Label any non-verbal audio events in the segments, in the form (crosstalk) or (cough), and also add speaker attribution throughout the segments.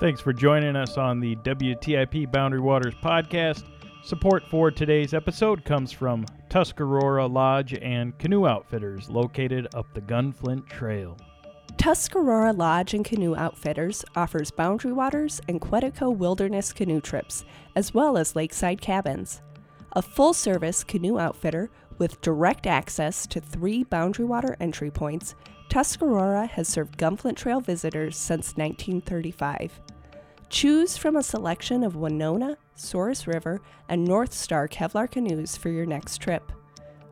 Speaker 1: Thanks for joining us on the WTIP Boundary Waters podcast. Support for today's episode comes from Tuscarora Lodge and Canoe Outfitters located up the Gunflint Trail.
Speaker 2: Tuscarora Lodge and Canoe Outfitters offers Boundary Waters and Quetico Wilderness canoe trips, as well as lakeside cabins. A full service canoe outfitter with direct access to three Boundary Water entry points, Tuscarora has served Gunflint Trail visitors since 1935. Choose from a selection of Wenonah, Souris River, and North Star Kevlar canoes for your next trip.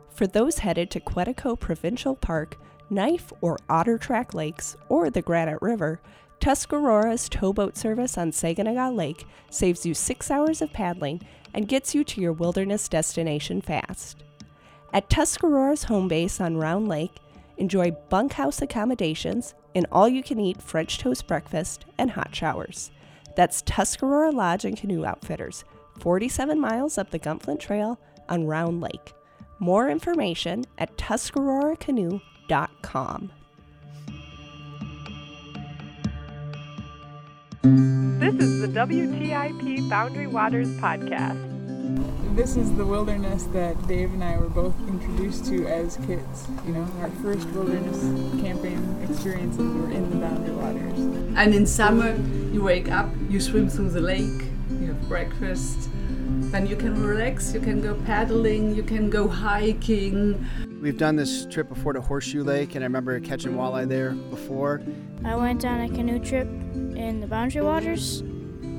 Speaker 2: For those headed to Quetico Provincial Park, Knife or Otter Track Lakes, or the Granite River, Tuscarora's towboat service on Saganaga Lake saves you six hours of paddling and gets you to your wilderness destination fast. At Tuscarora's home base on Round Lake, enjoy bunkhouse accommodations, an all you can eat French toast breakfast, and hot showers. That's Tuscarora Lodge and Canoe Outfitters, 47 miles up the Gunflint Trail on Round Lake. More information at tuscaroracanoe.com.
Speaker 3: This is the WTIP Boundary Waters podcast.
Speaker 4: This is the wilderness that Dave and I were both introduced to as kids. You know, our first wilderness camping experiences were in the Boundary Waters.
Speaker 5: And in summer, you wake up, you swim through the lake, you have breakfast, then you can relax, you can go paddling, you can go hiking.
Speaker 6: We've done this trip before to Horseshoe Lake, and I remember catching walleye there before.
Speaker 7: I went on a canoe trip in the Boundary Waters,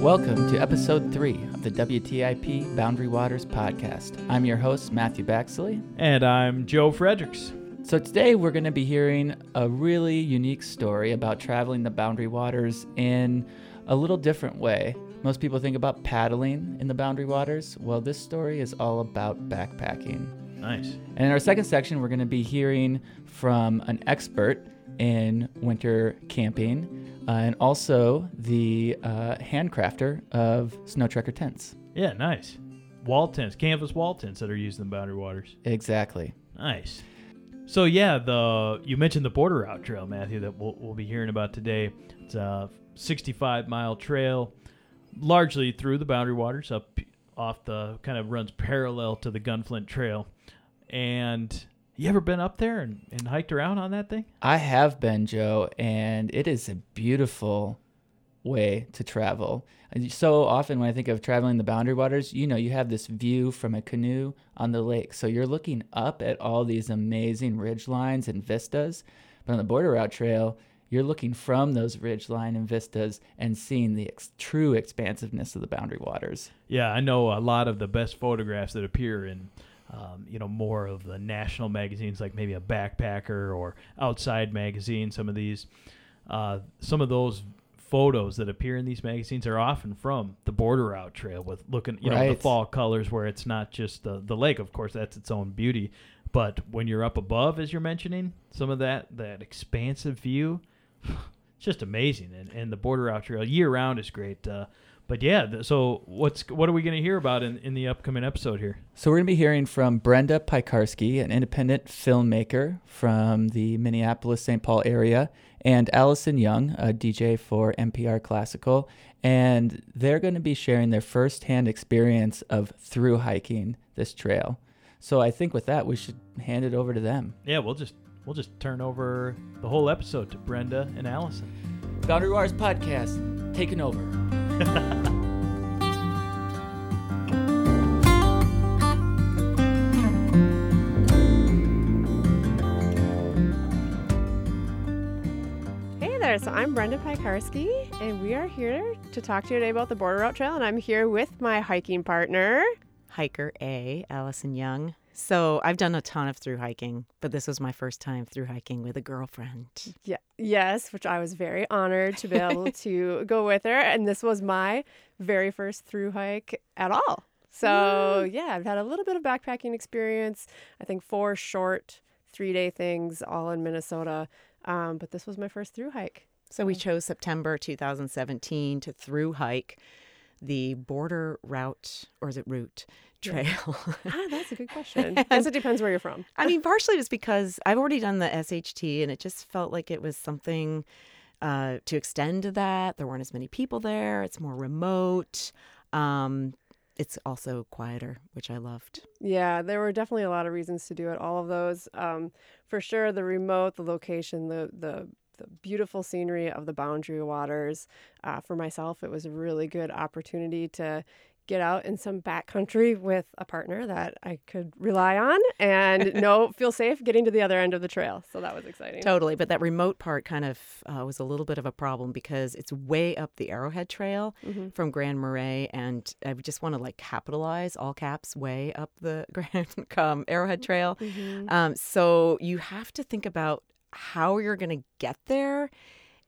Speaker 8: Welcome to episode three of the WTIP Boundary Waters podcast. I'm your host, Matthew Baxley.
Speaker 1: And I'm Joe Friedrichs.
Speaker 8: So today we're going to be hearing a really unique story about traveling the Boundary Waters in a little different way. Most people think about paddling in the Boundary Waters. Well, this story is all about backpacking.
Speaker 1: Nice.
Speaker 8: And in our second section, we're going to be hearing from an expert in winter camping uh, and also the uh, handcrafter of Snow Trekker tents.
Speaker 1: Yeah, nice. Wall tents, canvas wall tents that are used in the Boundary Waters.
Speaker 8: Exactly.
Speaker 1: Nice. So yeah, the you mentioned the border route trail, Matthew, that we'll, we'll be hearing about today. It's a 65 mile trail, largely through the Boundary Waters, up off the kind of runs parallel to the Gunflint Trail. And you ever been up there and, and hiked around on that thing?
Speaker 8: I have been, Joe, and it is a beautiful way to travel. So often when I think of traveling the boundary waters, you know, you have this view from a canoe on the lake. So you're looking up at all these amazing ridge lines and vistas. But on the border route trail, you're looking from those ridge line and vistas and seeing the ex- true expansiveness of the boundary waters.
Speaker 1: Yeah, I know a lot of the best photographs that appear in um, you know, more of the national magazines, like maybe a backpacker or outside magazine. Some of these, uh, some of those photos that appear in these magazines are often from the border route trail with looking, you know, the fall colors where it's not just the, the lake. Of course, that's its own beauty. But when you're up above, as you're mentioning, some of that, that expansive view, it's (sighs) just amazing. And, and the border route trail year round is great. Uh, but yeah, th- so what's what are we going to hear about in, in the upcoming episode here?
Speaker 8: So we're going to be hearing from Brenda Pikarski, an independent filmmaker from the Minneapolis St. Paul area, and Allison Young, a DJ for MPR Classical, and they're going to be sharing their firsthand experience of through hiking this trail. So I think with that we should hand it over to them.
Speaker 1: Yeah, we'll just we'll just turn over the whole episode to Brenda and Allison.
Speaker 8: Boundary Waters podcast taking over.
Speaker 3: Hey there, so I'm Brenda Pikarski, and we are here to talk to you today about the Border Route Trail, and I'm here with my hiking partner.
Speaker 9: Hiker A, Allison Young. So I've done a ton of through hiking, but this was my first time through hiking with a girlfriend.
Speaker 10: Yeah. Yes, which I was very honored to be able (laughs) to go with her. And this was my very first through hike at all. So yeah, I've had a little bit of backpacking experience. I think four short three day things all in Minnesota. Um, but this was my first through hike.
Speaker 9: So we chose September 2017 to through hike the border route, or is it route? Trail.
Speaker 10: ah, that's a good (laughs) question. Guess it depends where you're from.
Speaker 9: I mean, partially just because I've already done the SHT and it just felt like it was something uh, to extend to that. There weren't as many people there. It's more remote. Um, it's also quieter, which I loved.
Speaker 10: Yeah, there were definitely a lot of reasons to do it. All of those, um, for sure. The remote, the location, the the the beautiful scenery of the Boundary Waters. Uh, for myself, it was a really good opportunity to get out in some backcountry with a partner that I could rely on and (laughs) know feel safe getting to the other end of the trail. So that was exciting.
Speaker 9: Totally, but that remote part kind of uh, was a little bit of a problem because it's way up the Arrowhead Trail
Speaker 10: Mhm.
Speaker 9: from Grand Marais, and I just want to like capitalize all caps way up the (laughs) Grand um, Arrowhead Trail.
Speaker 10: Mhm.
Speaker 9: Um, so you have to think about how you're going to get there.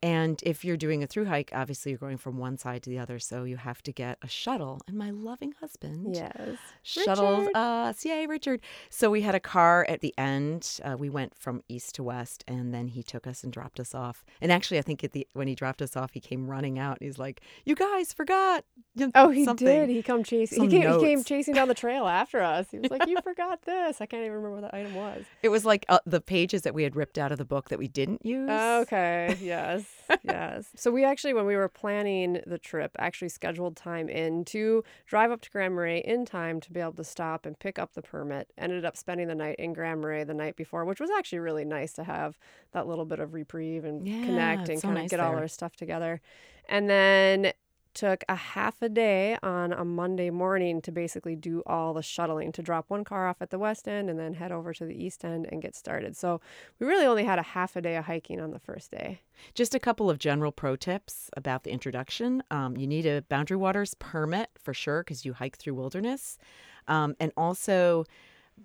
Speaker 9: And if you're doing a through hike, obviously you're going from one side to the other. So you have to get a shuttle. And my loving husband
Speaker 10: Yes.
Speaker 9: shuttled
Speaker 10: Richard.
Speaker 9: us. Yay, Richard. So we had a car at the end. Uh, we went from east to west, and then he took us and dropped us off. And actually, I think at the when he dropped us off, he came running out. He's like, "You guys forgot."
Speaker 10: Oh, he
Speaker 9: something."
Speaker 10: did. He come chasing. He came, he came chasing down the trail after us. He was like, "You (laughs) forgot this." I can't even remember what the item was.
Speaker 9: It was like uh, the pages that we had ripped out of the book that we didn't use.
Speaker 10: Okay. Yes. (laughs) yes. So we actually, when we were planning the trip, actually scheduled time in to drive up to Grand Marais in time to be able to stop and pick up the permit. Ended up spending the night in Grand Marais the night before, which was actually really nice to have that little bit of reprieve and
Speaker 9: Yeah,
Speaker 10: connect and
Speaker 9: so
Speaker 10: kind of
Speaker 9: nice
Speaker 10: get all our stuff together. And then took a half a day on a Monday morning to basically do all the shuttling to drop one car off at the west end and then head over to the east end and get started. So we really only had a half a day of hiking on the first day.
Speaker 9: Just a couple of general pro tips about the introduction. Um, you need a Boundary Waters permit for sure because you hike through wilderness. Um, and also,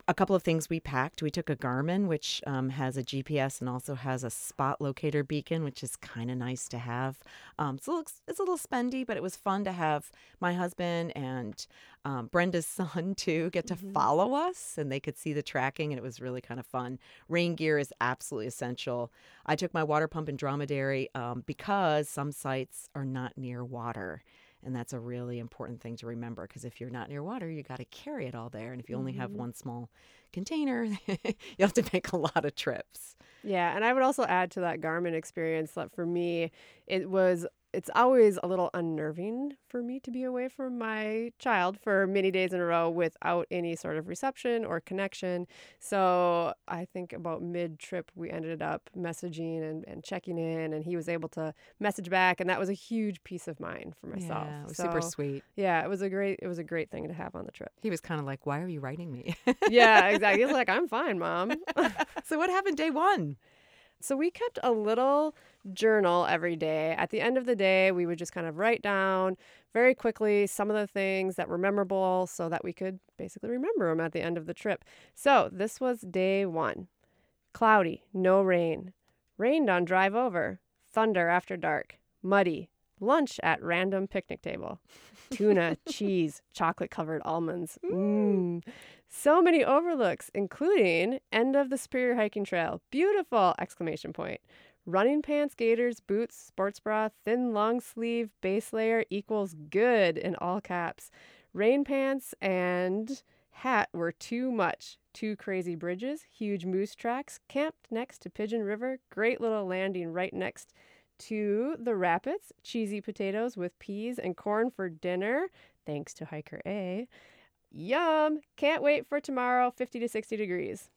Speaker 9: a couple of things we packed. We took a Garmin, which um, has a GPS and also has a spot locator beacon, which is kind of nice to have. Um, so it looks, it's a little spendy, but it was fun to have my husband and um, Brenda's (laughs) son too get to follow us, and they could see the tracking, and it was really kind of fun. Rain gear is absolutely essential. I took my water pump and dromedary um, because some sites are not near water. And that's a really important thing to remember because if you're not near water, you got to carry it all there. And if you only have
Speaker 10: Mhm.
Speaker 9: one small container, (laughs) you have to make a lot of trips.
Speaker 10: Yeah, and I would also add to that Garmin experience that for me, it was it's always a little unnerving for me to be away from my child for many days in a row without any sort of reception or connection. So I think about mid trip, we ended up messaging and, and checking in, and he was able to message back, and that was a huge peace of mind for myself.
Speaker 9: Yeah, it was super sweet.
Speaker 10: Yeah, it was a great it was a great thing to have on the trip.
Speaker 9: He was kind of like, Why are you writing me?
Speaker 10: yeah, (laughs) exactly. He's like, I'm fine, mom. (laughs)
Speaker 9: so what happened day one?
Speaker 10: So we kept a little journal every day. At the end of the day, we would just kind of write down very quickly some of the things that were memorable so that we could basically remember them at the end of the trip. So this was day one cloudy, no rain, rained on drive over, thunder after dark, muddy, lunch at random picnic table, tuna, (laughs) cheese, chocolate covered almonds. Mmm. So many overlooks, including end of the Superior Hiking Trail. Beautiful! Exclamation point. Running pants, gaiters, boots, sports bra, thin long sleeve, base layer equals good in all caps. Rain pants and hat were too much. Two crazy bridges, huge moose tracks, camped next to Pigeon River, great little landing right next to the rapids, cheesy potatoes with peas and corn for dinner, thanks to Hiker A. Yum! Can't wait for tomorrow, 50 to 60 degrees.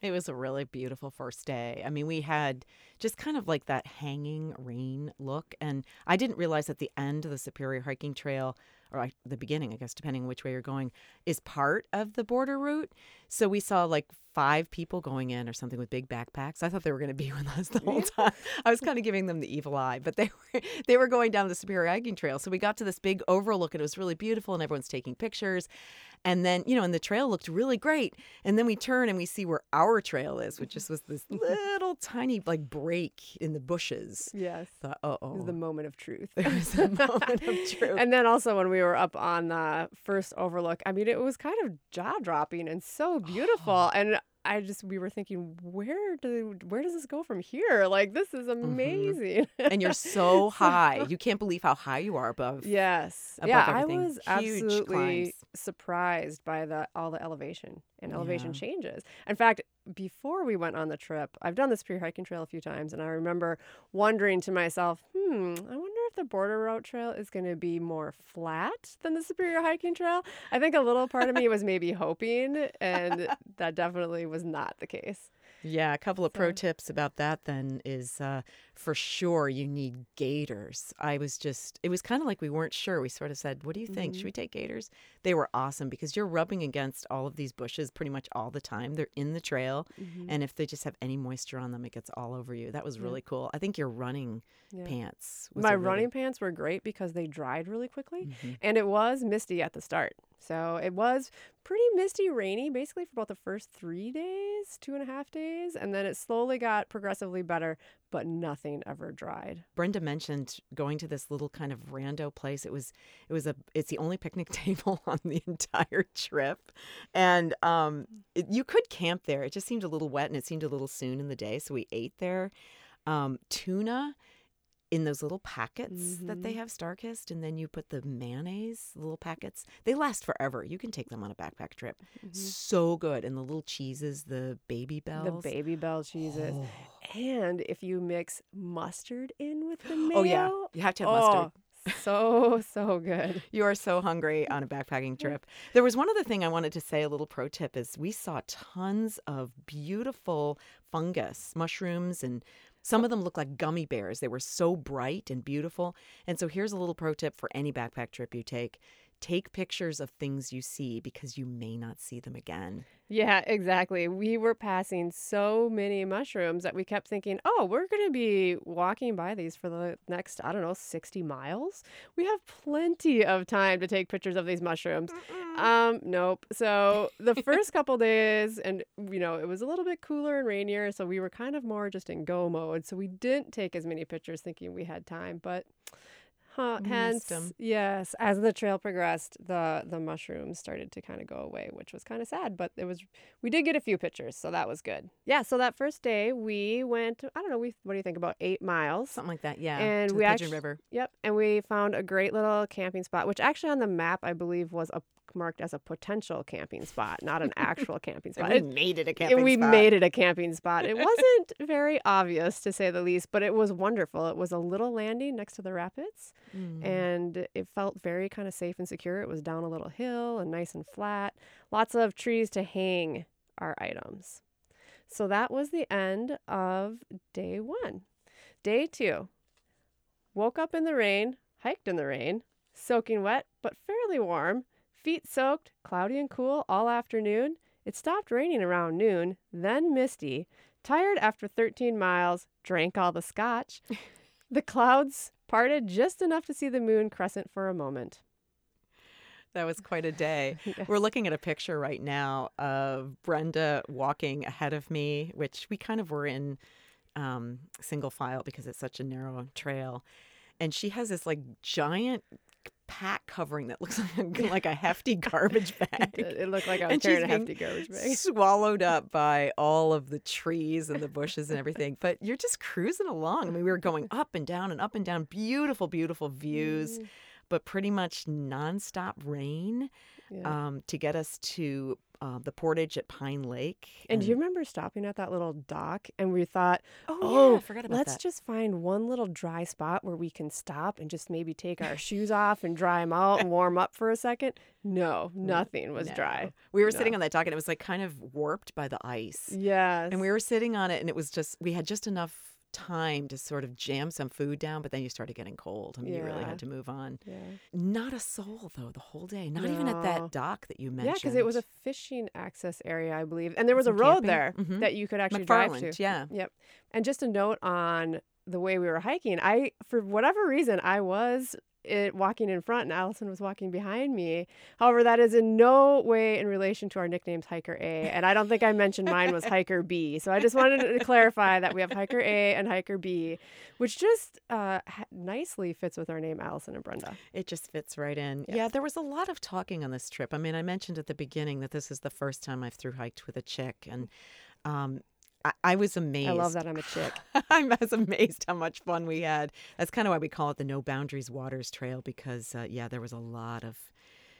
Speaker 9: It was a really beautiful first day. I mean, we had just kind of like that hanging rain look. And I didn't realize at the end of the Superior Hiking Trail, or I- the beginning, I guess, depending which way you're going, is part of the border route. So we saw like five people going in or something with big backpacks. I thought they were going to be (laughs) with us the whole time. I was kind of giving them the evil eye, but they were (laughs) they were going down the Superior Hiking Trail. So we got to this big overlook and it was really beautiful and everyone's taking pictures. And then, you know, and the trail looked really great. And then we turn and we see where our trail is, which just was this (laughs) little tiny like break in the bushes.
Speaker 10: Yes.
Speaker 9: Thought,
Speaker 10: It was
Speaker 9: oh.
Speaker 10: the moment of truth.
Speaker 9: There was a moment of truth.
Speaker 10: And then also when we were up on the first overlook, I mean, it was kind of jaw dropping and so beautiful. and I just we were thinking, where do where does this go from here? Like this is amazing.
Speaker 9: Mm-hmm. (laughs) and you're so high. You can't believe how high you are above.
Speaker 10: Yes.
Speaker 9: above
Speaker 10: yeah,
Speaker 9: everything.
Speaker 10: I was
Speaker 9: Huge
Speaker 10: absolutely
Speaker 9: climbs.
Speaker 10: surprised by the all the elevation and elevation
Speaker 9: Yeah.
Speaker 10: changes. In fact, before we went on the trip, I've done this pre hiking trail a few times, and I remember wondering to myself, hmm, I wonder the border route trail is going to be more flat than the superior hiking trail. I think a little part of me was maybe hoping, and (laughs) that definitely was not the case.
Speaker 9: Yeah, a couple of pro tips about that then is uh, for sure you need gaiters. I was just, it was kind of like we weren't sure. We sort of said, What do you think? Should we take gaiters? They were awesome because you're rubbing against all of these bushes pretty much all the time. They're in the trail.
Speaker 10: Mhm.
Speaker 9: And if they just have any moisture on them, it gets all over you. That was
Speaker 10: Yeah.
Speaker 9: really cool. I think your running
Speaker 10: Yeah.
Speaker 9: pants. Was
Speaker 10: My
Speaker 9: really-
Speaker 10: running pants were great because they dried really quickly,
Speaker 9: Mhm.
Speaker 10: and it was misty at the start. So it was pretty misty, rainy, basically for about the first three days, two and a half days, and then it slowly got progressively better, but nothing ever dried.
Speaker 9: Brenda mentioned going to this little kind of rando place. It was it was a it's the only picnic (laughs) table on the entire trip, and um, it, you could camp there. It just seemed a little wet and it seemed a little soon in the day, so we ate there. Um, tuna in those little packets that they
Speaker 10: Mhm.
Speaker 9: have Starkist, and then you put the mayonnaise little packets. They last forever. You can take them on a backpack trip. So good, and the little cheeses, the baby bells.
Speaker 10: The baby bell cheeses.
Speaker 9: Oh.
Speaker 10: And if you mix mustard in with the mayo. (gasps)
Speaker 9: Oh, yeah. You have to have mustard.
Speaker 10: oh, So, so good. (laughs)
Speaker 9: You are so hungry on a backpacking trip. There was one other thing I wanted to say, a little pro tip is we saw tons of beautiful fungus, mushrooms, and some of them look like gummy bears. They were so bright and beautiful. And so here's a little pro tip for any backpack trip you take. Take pictures of things you see because you may not see them again.
Speaker 10: Yeah, exactly. We were passing so many mushrooms that we kept thinking, oh, we're going to be walking by these for the next, I don't know, 60 miles. We have plenty of time to take pictures of these mushrooms. Um, nope. So the (laughs) first couple days, and, you know, it was a little bit cooler and rainier. So we were kind of more just in go mode. So we didn't take as many pictures thinking we had time. But Huh,
Speaker 9: Missed
Speaker 10: yes, as the trail progressed, the the mushrooms started to kind of go away, which was kind of sad. But it was we did get a few pictures, so that was good. Yeah, so that first day we went. I don't know. We what do you think about eight miles?
Speaker 9: Something like that, yeah,
Speaker 10: And
Speaker 9: to
Speaker 10: we
Speaker 9: Pigeon
Speaker 10: actu-
Speaker 9: River.
Speaker 10: Yep, and we found a great little camping spot, which actually on the map I believe was a, marked as a potential camping spot, not an actual (laughs) camping spot.
Speaker 9: we made it a
Speaker 10: and
Speaker 9: camping
Speaker 10: we
Speaker 9: spot.
Speaker 10: made it a camping spot. It (laughs) wasn't very obvious to say the least, but it was wonderful. It was a little landing next to the rapids,
Speaker 9: Mm.
Speaker 10: and it felt very kind of safe and secure. It was down a little hill and nice and flat. Lots of trees to hang our items. So that was the end of day one. Day two. Woke up in the rain, hiked in the rain, soaking wet but fairly warm, feet soaked, cloudy and cool all afternoon. It stopped raining around noon, then misty. Tired after 13 miles, drank all the scotch. (laughs) the clouds parted just enough to see the moon crescent for a moment.
Speaker 9: That was quite a day. (laughs) We're looking at a picture right now of Brenda walking ahead of me, which we kind of were in um, single file because it's such a narrow trail. And she has this like giant pack covering that looks (laughs) like a, like a hefty garbage (laughs) bag.
Speaker 10: It, looked like I (laughs) was
Speaker 9: And
Speaker 10: carrying a hefty garbage bag.
Speaker 9: swallowed up by all of the trees and the bushes and everything. But you're just cruising along. I mean, we were going up and down and up and down, beautiful, beautiful views, mm. but pretty much nonstop rain
Speaker 10: Yeah.
Speaker 9: um, to get us to uh, the portage at Pine Lake.
Speaker 10: And do you remember stopping at that little dock and we thought,
Speaker 9: Oh,
Speaker 10: oh,
Speaker 9: yeah, forgot about
Speaker 10: let's
Speaker 9: that."
Speaker 10: just find one little dry spot where we can stop and just maybe take our shoes off and dry them out and warm up for a second? No, (laughs) nothing was
Speaker 9: No.
Speaker 10: dry.
Speaker 9: We were
Speaker 10: No.
Speaker 9: sitting on that dock and it was like kind of warped by the ice.
Speaker 10: Yes.
Speaker 9: And we were sitting on it and it was just, we had just enough time to sort of jam some food down, but then you started getting cold. I mean, you really had to move on.
Speaker 10: Yeah.
Speaker 9: Not a soul though the whole day. Not even at that dock that you mentioned.
Speaker 10: Yeah, because it was a fishing access area, I believe, and there was a road
Speaker 9: camping.
Speaker 10: there
Speaker 9: Mhm.
Speaker 10: that you could actually drive to.
Speaker 9: yeah.
Speaker 10: Yep. And just a note on the way we were hiking, I for whatever reason I was it, walking in front and Allison was walking behind me. However, that is in no way in relation to our nicknames Hiker A, and I don't think I mentioned mine was (laughs) Hiker B. So I just wanted to clarify that we have Hiker A and Hiker B, which just uh, nicely fits with our name Allison and Brenda.
Speaker 9: It just fits right in. Yeah. there was a lot of talking on this trip. I mean, I mentioned at the beginning that this is the first time I've through hiked with a chick, and um, I, I was amazed.
Speaker 10: I love that I'm a chick. (laughs)
Speaker 9: I was amazed how much fun we had. That's kind of why we call it the No Boundaries Waters Trail because, uh, yeah, there was a lot of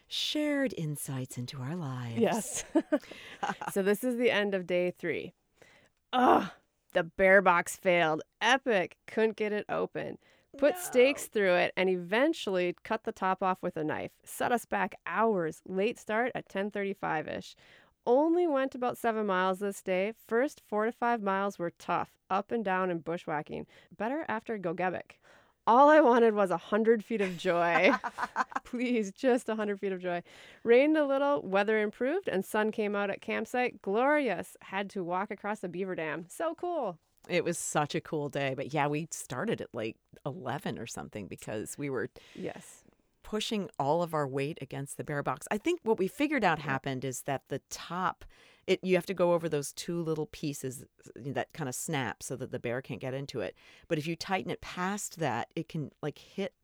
Speaker 9: shared insights into our lives.
Speaker 10: Yes. (laughs) so this is the end of day three. Ugh, the bear box failed. Epic. Couldn't get it open. Put stakes through it and eventually cut the top off with a knife. Set us back hours. Late start at 10:35ish. Only went about seven miles this day. First four to five miles were tough, up and down and bushwhacking. Better after Gogebic. All I wanted was a hundred feet of joy. (laughs) Please, just a hundred feet of joy. Rained a little, weather improved, and sun came out at campsite. Glorious. Had to walk across the beaver dam. So cool.
Speaker 9: It was such a cool day. But yeah, we started at like 11 or something because we were
Speaker 10: Yes.
Speaker 9: Pushing all of our weight against the bear box. I think what we figured out happened is that the top it you have to go over those two little pieces that kind of snap so that the bear can't get into it. But if you tighten it past that, it can like hit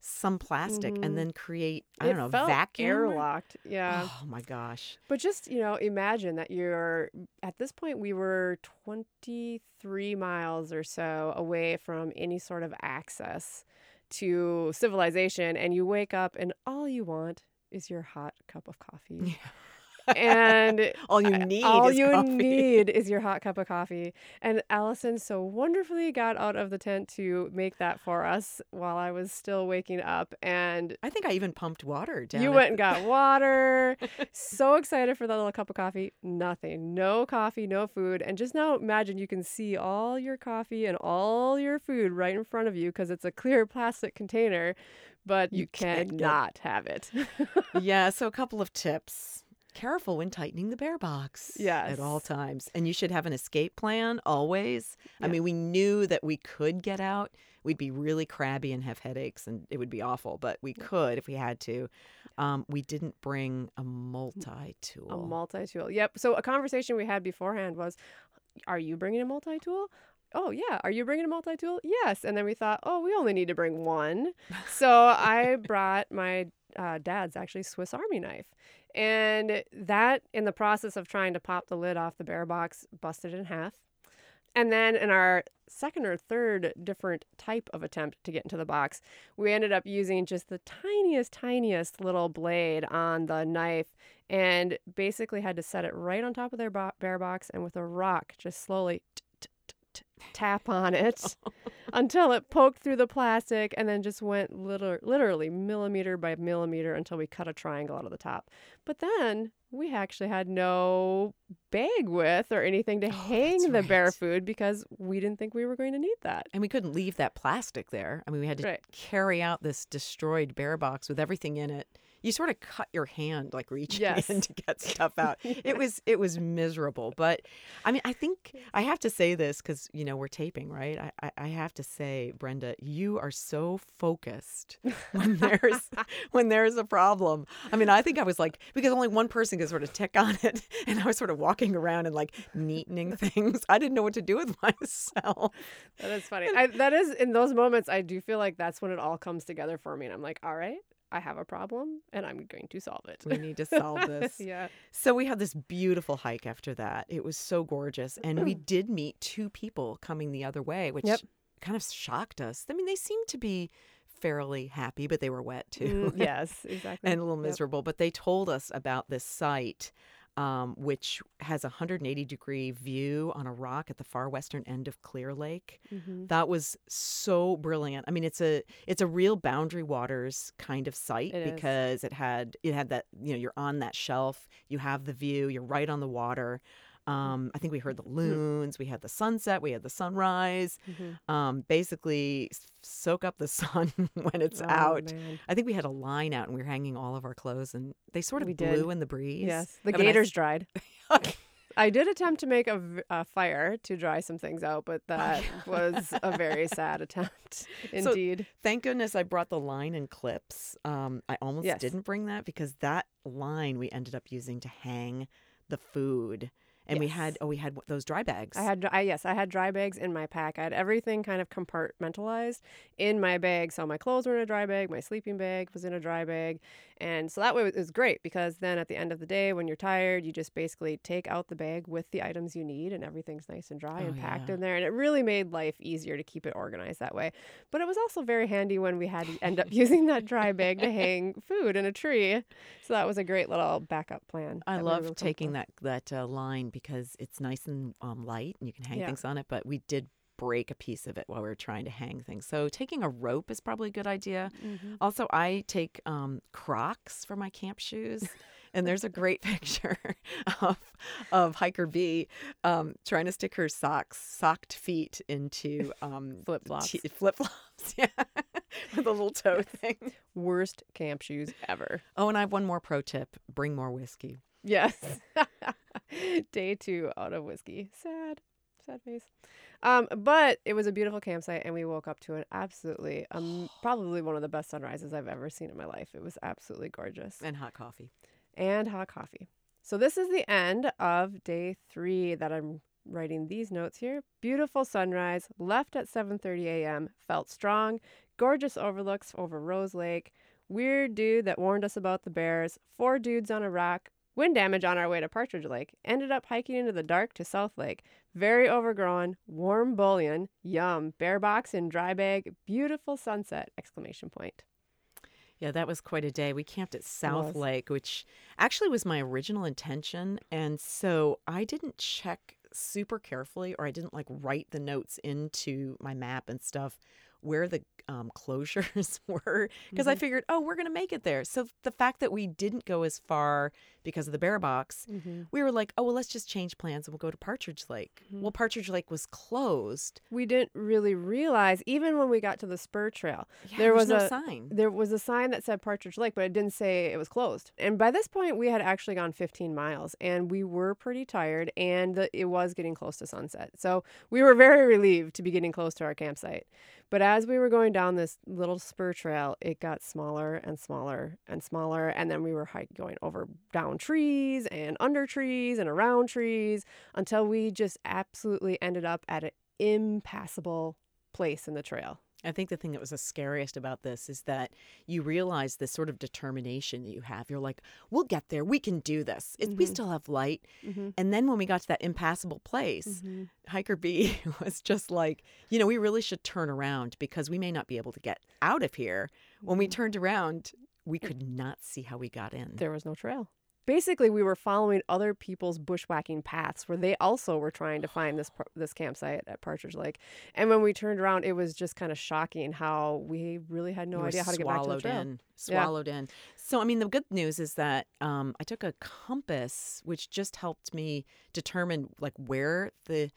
Speaker 9: some plastic
Speaker 10: Mhm.
Speaker 9: and then create I
Speaker 10: It
Speaker 9: don't know vacuum
Speaker 10: airlocked. Yeah.
Speaker 9: Oh my gosh.
Speaker 10: But just, you know, imagine that you're at this point we were 23 miles or so away from any sort of access to civilization and you wake up and all you want is your hot cup of coffee. And (laughs)
Speaker 9: All you need
Speaker 10: all
Speaker 9: is
Speaker 10: you
Speaker 9: coffee.
Speaker 10: need is your hot cup of coffee. And Allison so wonderfully got out of the tent to make that for us while I was still waking up. And
Speaker 9: I think I even pumped water down.
Speaker 10: you went and got water. so excited for that little cup of coffee. Nothing. No coffee, no food. And just now imagine you can see all your coffee and all your food right in front of you because it's a clear plastic container, but you,
Speaker 9: get-
Speaker 10: cannot have it. (laughs)
Speaker 9: yeah, so a couple of tips. Careful when tightening the bear box. yes. At all times. And you should have an escape plan always. I mean, we knew that we could get out. We'd be really crabby and have headaches and it would be awful, but we could if we had to. Um, we didn't bring a multi tool.
Speaker 10: A multi tool. Yep. So a conversation we had beforehand was, "Are you bringing a multi tool?" Oh yeah. Are you bringing a multi tool? Yes. And then we thought, oh, we only need to bring one. so I (laughs) brought my uh, dad's actually Swiss Army knife, and that in the process of trying to pop the lid off the bear box, busted in half. And then in our second or third different type of attempt to get into the box, we ended up using just the tiniest, tiniest little blade on the knife and basically had to set it right on top of their bo- bear box and with a rock just slowly t- tap on it (laughs) oh. until it poked through the plastic and then just went liter- literally millimeter by millimeter until we cut a triangle out of the top. But then we actually had no bag width or anything to oh, hang the bear food because we didn't think we were going to need that.
Speaker 9: And we couldn't leave that plastic there. I mean, we had to
Speaker 10: Right.
Speaker 9: carry out this destroyed bear box with everything in it. You sort of cut your hand like reaching
Speaker 10: Yes.
Speaker 9: in (laughs) to get (laughs) stuff out. It was it was miserable. But I mean, I think I have to say this because you know we're taping, right? I, I I have to say, Brenda, you are so focused (laughs) when there's when there's a problem. I mean, I think I was like because only one person could sort of tick on it, and I was sort of walking around and like neatening things. I didn't know what to do with myself.
Speaker 10: That is funny. I, that is in those moments. I do feel like that's when it all comes together for me, and I'm like, all right, I have a problem, and I'm going to solve it.
Speaker 9: We need to solve (laughs) this.
Speaker 10: yeah.
Speaker 9: So we had this beautiful hike after that. It was so gorgeous. And we (clears throat) did meet two people coming the other way, which
Speaker 10: Yep.
Speaker 9: kind of shocked us. I mean, they seemed to be fairly happy, but they were wet too.
Speaker 10: Mm, yes, (laughs) exactly.
Speaker 9: and a little
Speaker 10: Yep.
Speaker 9: miserable. But they told us about this site. Um, which has a 180 degree view on a rock at the far western end of Clear Lake.
Speaker 10: Mhm.
Speaker 9: That was so brilliant. I mean, it's a it's a real Boundary Waters kind of site
Speaker 10: It is.
Speaker 9: because it had it had that you know you're on that shelf, you have the view, you're right on the water. Um, I think we heard the loons, we had the sunset, we had the sunrise.
Speaker 10: Mhm.
Speaker 9: Um, basically, soak up the (laughs) sun when it's
Speaker 10: Oh,
Speaker 9: out.
Speaker 10: man.
Speaker 9: I think we had a line out and we were hanging all of our clothes, and they sort of
Speaker 10: We
Speaker 9: blew
Speaker 10: did.
Speaker 9: in the breeze.
Speaker 10: Yes, the
Speaker 9: Have a nice-
Speaker 10: gaiters dried. (laughs) I did attempt to make a fire to dry some things out, but (laughs) that was a very sad attempt
Speaker 9: So,
Speaker 10: indeed.
Speaker 9: thank goodness I brought the line and clips. Um, I almost
Speaker 10: Yes.
Speaker 9: didn't bring that because that line we ended up using to hang the food, and we had oh we had those dry bags.
Speaker 10: I had, I, yes, I had dry bags in my pack. I had everything kind of compartmentalized in my bag. So my clothes were in a dry bag, my sleeping bag was in a dry bag, and so that way it was great because then at the end of the day, when you're tired, you just basically take out the bag with the items you need, and everything's nice and dry
Speaker 9: Oh,
Speaker 10: and packed
Speaker 9: yeah.
Speaker 10: in there, and it really made life easier to keep it organized that way. But it was also very handy when we had to end up (laughs) using that dry bag to hang (laughs) food in a tree. So that was a great little backup plan.
Speaker 9: I
Speaker 10: we
Speaker 9: love
Speaker 10: able to come up
Speaker 9: taking that that uh, line because it's nice and um, light and you can hang
Speaker 10: Yeah.
Speaker 9: things on it. But we did break a piece of it while we were trying to hang things. So taking a rope is probably a good idea.
Speaker 10: Mhm.
Speaker 9: Also, I take um, Crocs for my camp shoes. (laughs) And there's a great (laughs) picture of of hiker B um, trying to stick her socks, socked feet into (laughs) um,
Speaker 10: Flip flops.
Speaker 9: flip flops, yeah, with a little toe thing.
Speaker 10: Worst camp shoes ever.
Speaker 9: Oh, and I have one more pro tip: bring more whiskey.
Speaker 10: Yes. (laughs) Day two out of whiskey. Sad. Sad face. Um, but it was a beautiful campsite, and we woke up to an absolutely, um, (sighs) probably one of the best sunrises I've ever seen in my life. It was absolutely gorgeous.
Speaker 9: And hot coffee.
Speaker 10: And hot coffee. So this is the end of day three that I'm writing these notes here. Beautiful sunrise, left at 7:30 a.m. Felt strong, gorgeous overlooks over Rose Lake. Weird dude that warned us about the bears. Four dudes on a rock. Wind damage on our way to Partridge Lake. Ended up hiking into the dark to South Lake. Very overgrown. Warm bouillon. Yum. Bear box and dry bag. Beautiful sunset! Exclamation point.
Speaker 9: Yeah, that was quite a day. We camped at South. Lake, which actually was my original intention. And so I didn't check super carefully or I didn't like write the notes into my map and stuff where the um, (laughs) closures were because I
Speaker 10: Mhm.
Speaker 9: figured, oh, we're going to make it there. So the fact that we didn't go as far because of the bear box,
Speaker 10: Mm-hmm.
Speaker 9: we were like, oh, well, let's just change plans and we'll go to Partridge Lake. Well, Partridge Lake was closed.
Speaker 10: we didn't really realize even when we got to the spur trail
Speaker 9: Yeah,
Speaker 10: there was
Speaker 9: no
Speaker 10: a
Speaker 9: sign.
Speaker 10: there was a sign that said partridge lake but it didn't say it was closed and by this point we had actually gone 15 miles and we were pretty tired and the, it was getting close to sunset so we were very (laughs) relieved to be getting close to our campsite but as we were going down this little spur trail it got smaller and smaller and smaller and then we were hike- going over down trees and under trees and around trees until we just absolutely ended up at an impassable place in the trail.
Speaker 9: I think the thing that was the scariest about this is that you realize this sort of determination that you have. You're like, we'll get there. We can do this. It, We
Speaker 10: mm-hmm.
Speaker 9: still have light.
Speaker 10: Mhm.
Speaker 9: And then when we got to that impassable place, mm-hmm. Hiker B (laughs) was just like, you know, we really should turn around because we may not be able to get out of here. When we mm-hmm. turned around, we could not see how we got in.
Speaker 10: There was no trail. Basically, we were following other people's bushwhacking paths where they also were trying to find this (gasps) this campsite at Partridge Lake. And when we turned around, it was just kind of shocking how we really had no
Speaker 9: We
Speaker 10: idea how to get back to the
Speaker 9: swallowed
Speaker 10: trail.
Speaker 9: in,
Speaker 10: Yeah.
Speaker 9: swallowed in. So, I mean, the good news is that um, I took a compass, which just helped me determine like where the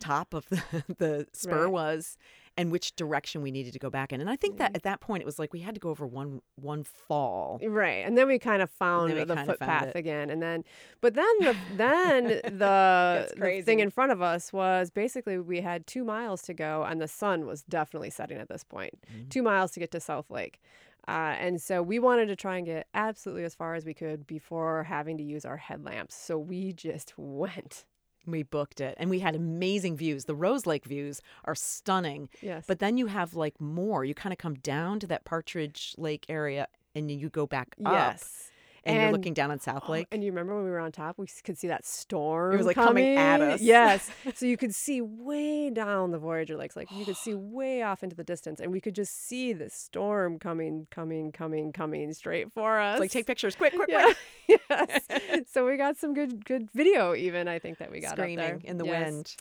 Speaker 9: top of (laughs) the, the spur
Speaker 10: Right.
Speaker 9: was and which direction we needed to go back in. And I think that at that point it was like we had to go over one one fall.
Speaker 10: Right, and then we kind of found the
Speaker 9: kind of found
Speaker 10: footpath again, and then, but then the (laughs) then the, the thing in front of us was basically we had two miles to go, and the sun was definitely setting at this point.
Speaker 9: Mm-hmm.
Speaker 10: Two miles to get to South Lake, uh, and so we wanted to try and get absolutely as far as we could before having to use our headlamps. So we just (laughs) went.
Speaker 9: We booked it and we had amazing views. The Rose Lake views are stunning.
Speaker 10: Yes.
Speaker 9: But then you have like more. You kind of come down to that Partridge Lake area and then you go back up.
Speaker 10: Yes.
Speaker 9: And, you're looking down on South (gasps) Lake.
Speaker 10: And you remember when we were on top, we could see that storm.
Speaker 9: It was like, coming at us.
Speaker 10: Yes. (laughs) so you could see way down the Voyager Lakes, like you could see (gasps) way off into the distance, and we could just see the storm coming, coming, coming, coming straight for us.
Speaker 9: It's like take pictures, quick, quick,
Speaker 10: Yeah.
Speaker 9: quick. (laughs)
Speaker 10: yes. (laughs) so we got some good, good video. Even I think that we got.
Speaker 9: Screaming in the
Speaker 10: Yes.
Speaker 9: wind.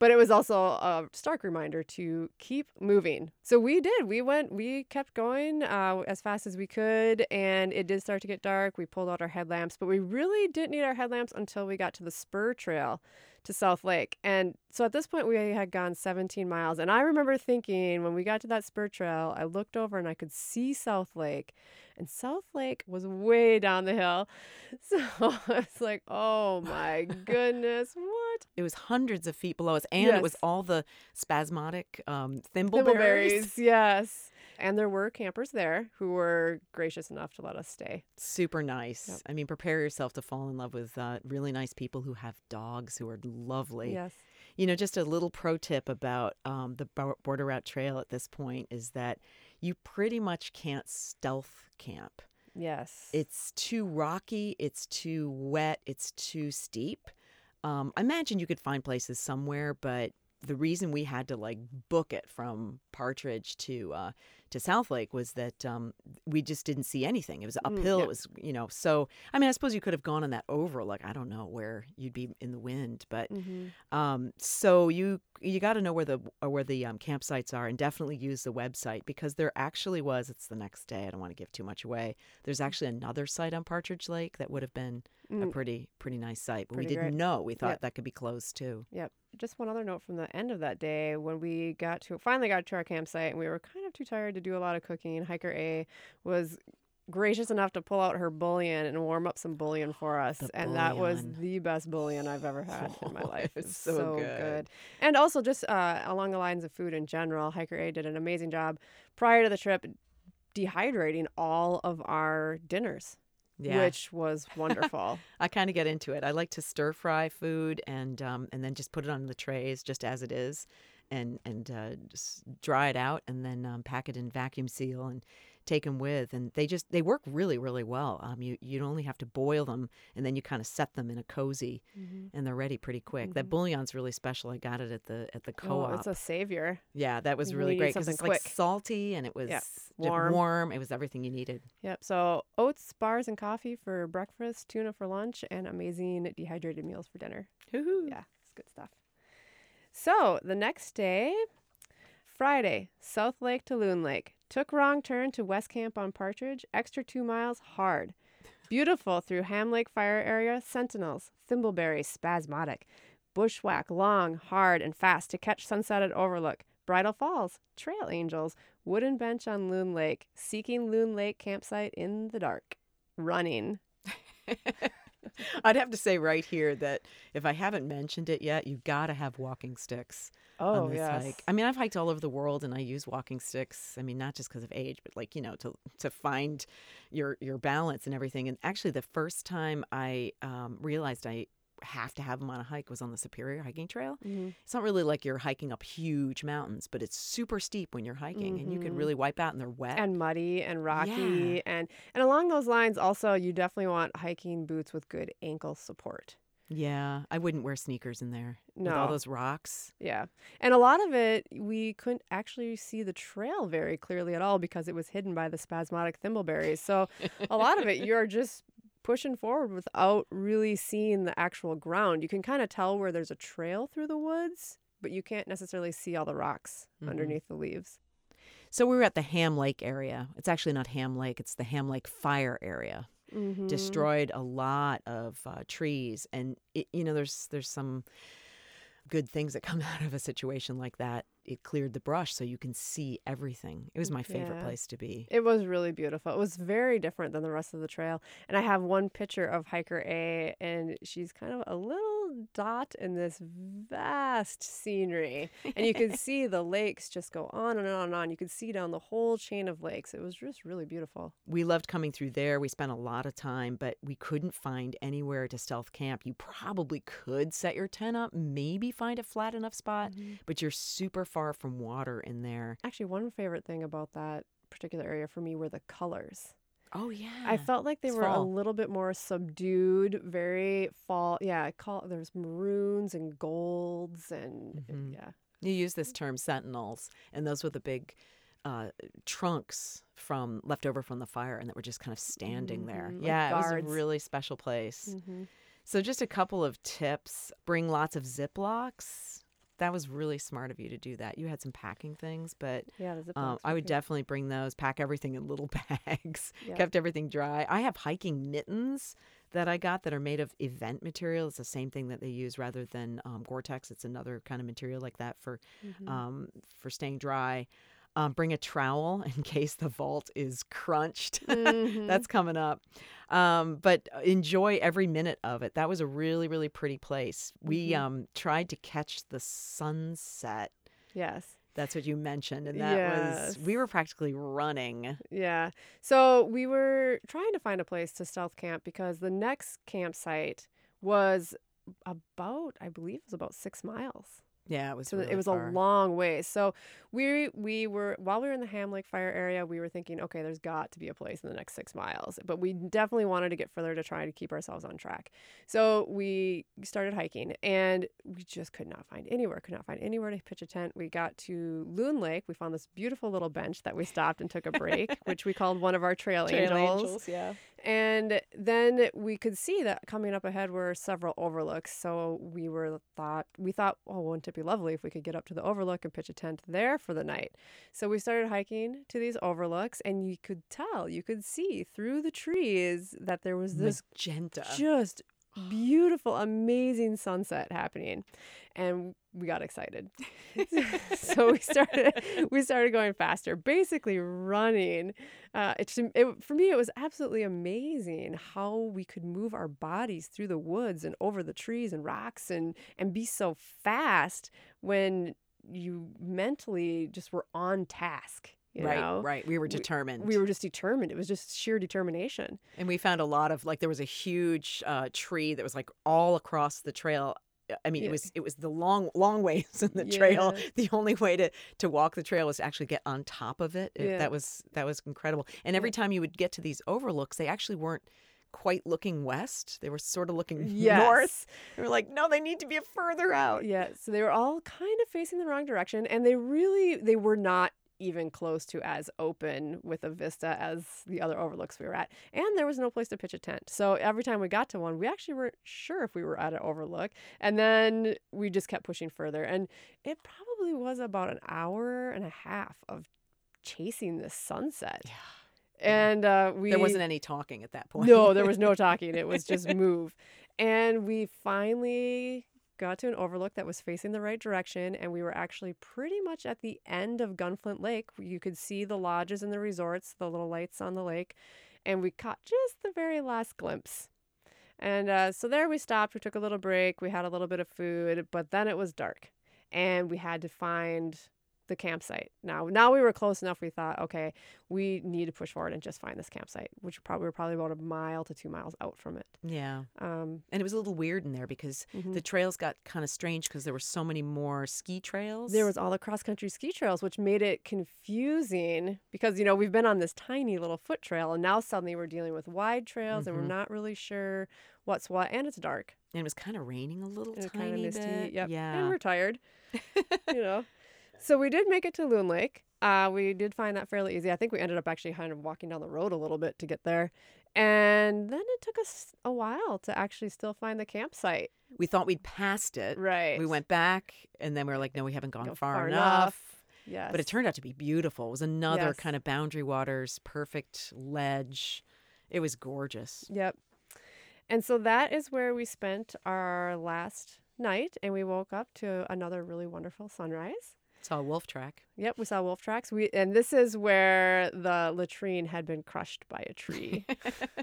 Speaker 10: But it was also a stark reminder to keep moving. So we did. We went, we kept going uh, as fast as we could. And it did start to get dark. We pulled out our headlamps, but we really didn't need our headlamps until we got to the spur trail. to South Lake. And so at this point, we had gone 17 miles. And I remember thinking when we got to that spur trail, I looked over and I could see South Lake. And South Lake was way down the hill. (laughs) So I was like, oh my goodness, what?
Speaker 9: It was hundreds of feet below us, and it was all the spasmodic um, thimbleberries.
Speaker 10: Thimbleberries, yes. And there were campers there who were gracious enough to let us stay.
Speaker 9: Super nice. I mean, prepare yourself to fall in love with uh, really nice people who have dogs who are lovely.
Speaker 10: Yes.
Speaker 9: You know, just a little pro tip about um, the Border Route Trail at this point is that you pretty much can't stealth camp.
Speaker 10: Yes.
Speaker 9: It's too rocky, it's too wet, it's too steep. Um, I imagine you could find places somewhere, but the reason we had to like book it from Partridge to uh, to South Lake was that um, we just didn't see anything. It was
Speaker 10: Mm,
Speaker 9: uphill.
Speaker 10: yeah.
Speaker 9: It was you know. So I mean, I suppose you could have gone on that overlook. I don't know where you'd be in the wind, but
Speaker 10: Mhm.
Speaker 9: um, so you you got to know where the where the um, campsites are, and definitely use the website because there actually was. It's the next day. I don't want to give too much away. There's actually another site on Partridge Lake that would have been a
Speaker 10: Mm.
Speaker 9: pretty pretty nice site, but we didn't
Speaker 10: great.
Speaker 9: know. We thought
Speaker 10: Yep.
Speaker 9: that could be closed too.
Speaker 10: Yep. Just one other note from the end of that day when we got to finally got to our campsite and we were kind of too tired to do a lot of cooking. Hiker A was gracious enough to pull out her bouillon and warm up some bouillon for (gasps) us.
Speaker 9: The
Speaker 10: and that was the best bouillon I've ever (laughs) had in my (laughs) life.
Speaker 9: it's
Speaker 10: It's
Speaker 9: so good.
Speaker 10: And also just uh, along the lines of food in general, Hiker A did an amazing job prior to the trip dehydrating all of our dinners.
Speaker 9: Yeah.
Speaker 10: Which was wonderful. (laughs)
Speaker 9: I kind of get into it. I like to stir fry food and um, and then just put it on the trays just as it is, and and uh, just dry it out and then um, pack it in vacuum seal and take them with. And they just they work really really well. Um, you you only have to boil them and then you kind of set them in a cozy,
Speaker 10: Mhm.
Speaker 9: and they're ready pretty quick. That
Speaker 10: Mhm.
Speaker 9: bouillon's really special. I got it at the at the co-op.
Speaker 10: Oh, it's a savior.
Speaker 9: yeah, that was really great because it's like salty and it was
Speaker 10: Yeah, warm.
Speaker 9: warm. It was everything you needed.
Speaker 10: Yep. So oats, bars, and coffee for breakfast, tuna for lunch, and amazing dehydrated meals for dinner. Yeah, it's good stuff. So the next day, Friday, South Lake to Loon Lake. Took wrong turn to West Camp on Partridge. Extra two miles hard. Beautiful through Ham Lake Fire Area. Sentinels, Thimbleberry, spasmodic. Bushwhack, long, hard, and fast to catch sunset at Overlook. Bridal Falls, Trail Angels, wooden bench on Loon Lake, seeking Loon Lake campsite in the dark, running. (laughs)
Speaker 9: I'd have to say right here that if I haven't mentioned it yet, you've got to have walking sticks
Speaker 10: Oh, yes.
Speaker 9: hike. I mean, I've hiked all over the world and I use walking sticks. I mean, not just because of age, but like, you know, to to find your your balance and everything. And actually the first time I um, realized I have to have them on a hike was on the Superior Hiking Trail.
Speaker 10: Mhm.
Speaker 9: It's not really like you're hiking up huge mountains, but it's super steep when you're hiking and you can
Speaker 10: Mhm.
Speaker 9: really wipe out and they're wet.
Speaker 10: and muddy and rocky
Speaker 9: Yeah.
Speaker 10: and and along those lines also you definitely want hiking boots with good ankle support
Speaker 9: yeah, I wouldn't wear sneakers in there with
Speaker 10: No.
Speaker 9: all those rocks.
Speaker 10: yeah and a lot of it we couldn't actually see the trail very clearly at all because it was hidden by the spasmodic thimbleberries so a lot of it you're just pushing forward without really seeing the actual ground you can kind of tell where there's a trail through the woods but you can't necessarily see all the rocks
Speaker 9: Mhm.
Speaker 10: underneath the leaves
Speaker 9: So we were at the Ham Lake area. It's actually not Ham Lake, it's the Ham Lake Fire area.
Speaker 10: Mhm.
Speaker 9: Destroyed a lot of uh, trees, and it, you know, there's there's some good things that come (laughs) out of a situation like that. It cleared the brush so you can see everything. It was my favorite
Speaker 10: Yeah.
Speaker 9: place to be.
Speaker 10: It was really beautiful. It was very different than the rest of the trail. And I have one picture of hiker A, and she's kind of a little dot in this vast scenery. And you could (laughs) see the lakes just go on and on and on. You could see down the whole chain of lakes. It was just really beautiful.
Speaker 9: We loved coming through there. We spent a lot of time, but we couldn't find anywhere to stealth camp. You probably could set your tent up, maybe find a flat enough spot, mm-hmm. but you're super far from water in there.
Speaker 10: Actually, one favorite thing about that particular area for me were the colors.
Speaker 9: Oh yeah.
Speaker 10: I felt like they
Speaker 9: It's
Speaker 10: were a little bit more subdued, very fall. Yeah, I call there's maroons and golds and
Speaker 9: Mhm.
Speaker 10: yeah.
Speaker 9: You use this term sentinels, and those were the big uh, trunks from left over from the fire, and that were just kind of standing there.
Speaker 10: Mhm, like
Speaker 9: Yeah, it was a really special place.
Speaker 10: Mhm.
Speaker 9: So, just a couple of tips: bring lots of Ziplocs. That was really smart of you to do that. You had some packing things, but
Speaker 10: Yeah,
Speaker 9: um, I would definitely bring those. Pack everything in little (laughs) bags. Kept everything dry. I have hiking mittens that I got that are made of eVent material. It's the same thing that they use rather than um, Gore-Tex. It's another kind of material like that for
Speaker 10: Mhm.
Speaker 9: um, for staying dry. Um, bring a trowel in (laughs) case the vault is crunched. (laughs)
Speaker 10: Mhm.
Speaker 9: That's coming up. Um, but enjoy every minute of it. That was a really, really pretty place. We
Speaker 10: Mhm.
Speaker 9: um, tried to catch the sunset.
Speaker 10: Yes.
Speaker 9: That's what you mentioned. And that
Speaker 10: Yes.
Speaker 9: was, we were practically running.
Speaker 10: Yeah. So we were trying to find a place to stealth camp because the next campsite was about, I believe, it was about six miles.
Speaker 9: Yeah, it was
Speaker 10: So
Speaker 9: really
Speaker 10: it was
Speaker 9: far.
Speaker 10: a long way. So we we were while we were in the Ham Lake Fire area, we were thinking, okay, there's got to be a place in the next six miles. But we definitely wanted to get further to try to keep ourselves on track. So we started hiking, and we just could not find anywhere. Could not find anywhere to pitch a tent. We got to Loon Lake. We found this beautiful little bench that we stopped and took a break, (laughs) which we called one of our trail,
Speaker 9: Trail
Speaker 10: angels.
Speaker 9: angels, yeah.
Speaker 10: And then we could see that coming up ahead were several overlooks. So we were thought we thought, oh, wouldn't it be lovely if we could get up to the overlook and pitch a tent there for the night? So we started hiking to these overlooks, and you could tell, you could see through the trees that there was mm. this
Speaker 9: Magenta.
Speaker 10: just beautiful, amazing sunset happening, and we got excited. (laughs) so we started we started going faster, basically running. Uh, it, it for me it was absolutely amazing how we could move our bodies through the woods and over the trees and rocks and and be so fast when you mentally just were on task. You
Speaker 9: Right,
Speaker 10: know?
Speaker 9: right. We were determined.
Speaker 10: We, were just determined. It was just sheer determination.
Speaker 9: And we found a lot of like there was a huge uh, tree that was like all across the trail. Uh, I mean,
Speaker 10: Yeah.
Speaker 9: it was it was the long long ways (laughs) in the trail. The only way to to walk the trail was to actually get on top of it. It-
Speaker 10: Yeah.
Speaker 9: That was that was incredible. And every time you would get to these overlooks, they actually weren't quite looking west. They were sort of looking (laughs)
Speaker 10: Yes.
Speaker 9: north. They were like, no, they need to be further out.
Speaker 10: Yeah, so they were all kind of facing the wrong direction, and they really they were not even close to as open with a vista as the other overlooks we were at. And there was no place to pitch a tent. So every time we got to one, we actually weren't sure if we were at an overlook. And then we just kept pushing further. And it probably was about an hour and a half of chasing the sunset. Yeah. And uh, we
Speaker 9: There wasn't any talking at that point.
Speaker 10: no, there was no talking. It was (laughs) just move. And we finally got to an overlook that was facing the right direction. And we were actually pretty much at the end of Gunflint Lake. You could see the lodges and the resorts, the little lights on the lake. And we caught just the very last glimpse. And uh, so there we stopped. We took a little break. We had a little bit of food, but then it was dark. And we had to find the campsite. Now, now we were close enough. We thought, okay, we need to push forward and just find this campsite, which probably we're probably about a mile to two miles out from it.
Speaker 9: Yeah.
Speaker 10: Um,
Speaker 9: and it was a little weird in there because
Speaker 10: Mhm.
Speaker 9: the trails got kind of strange because there were so many more ski trails.
Speaker 10: There was all the cross country ski trails, which made it confusing because you know we've been on this tiny little foot trail, and now suddenly we're dealing with wide trails, and
Speaker 9: Mhm.
Speaker 10: we're not really sure what's what, and it's dark.
Speaker 9: And it was kind of raining a little
Speaker 10: and
Speaker 9: tiny
Speaker 10: kind of misty.
Speaker 9: bit.
Speaker 10: Yep.
Speaker 9: Yeah.
Speaker 10: And we're tired. (laughs) you know. So we did make it to Loon Lake. Uh, we did find that fairly easy. I think we ended up actually kind of walking down the road a little bit to get there. And then it took us a while to actually still find the campsite.
Speaker 9: we thought we'd passed it.
Speaker 10: Right.
Speaker 9: We went back and then we were like, no, we haven't gone
Speaker 10: Go
Speaker 9: far,
Speaker 10: far
Speaker 9: enough.
Speaker 10: enough. Yes.
Speaker 9: But it turned out to be beautiful. It was another
Speaker 10: Yes.
Speaker 9: kind of boundary waters, perfect ledge. It was gorgeous.
Speaker 10: Yep. And so that is where we spent our last night, and we woke up to another really wonderful sunrise.
Speaker 9: Saw a wolf track.
Speaker 10: Yep, we saw wolf tracks. We and this is where the latrine had been crushed by a tree. (laughs)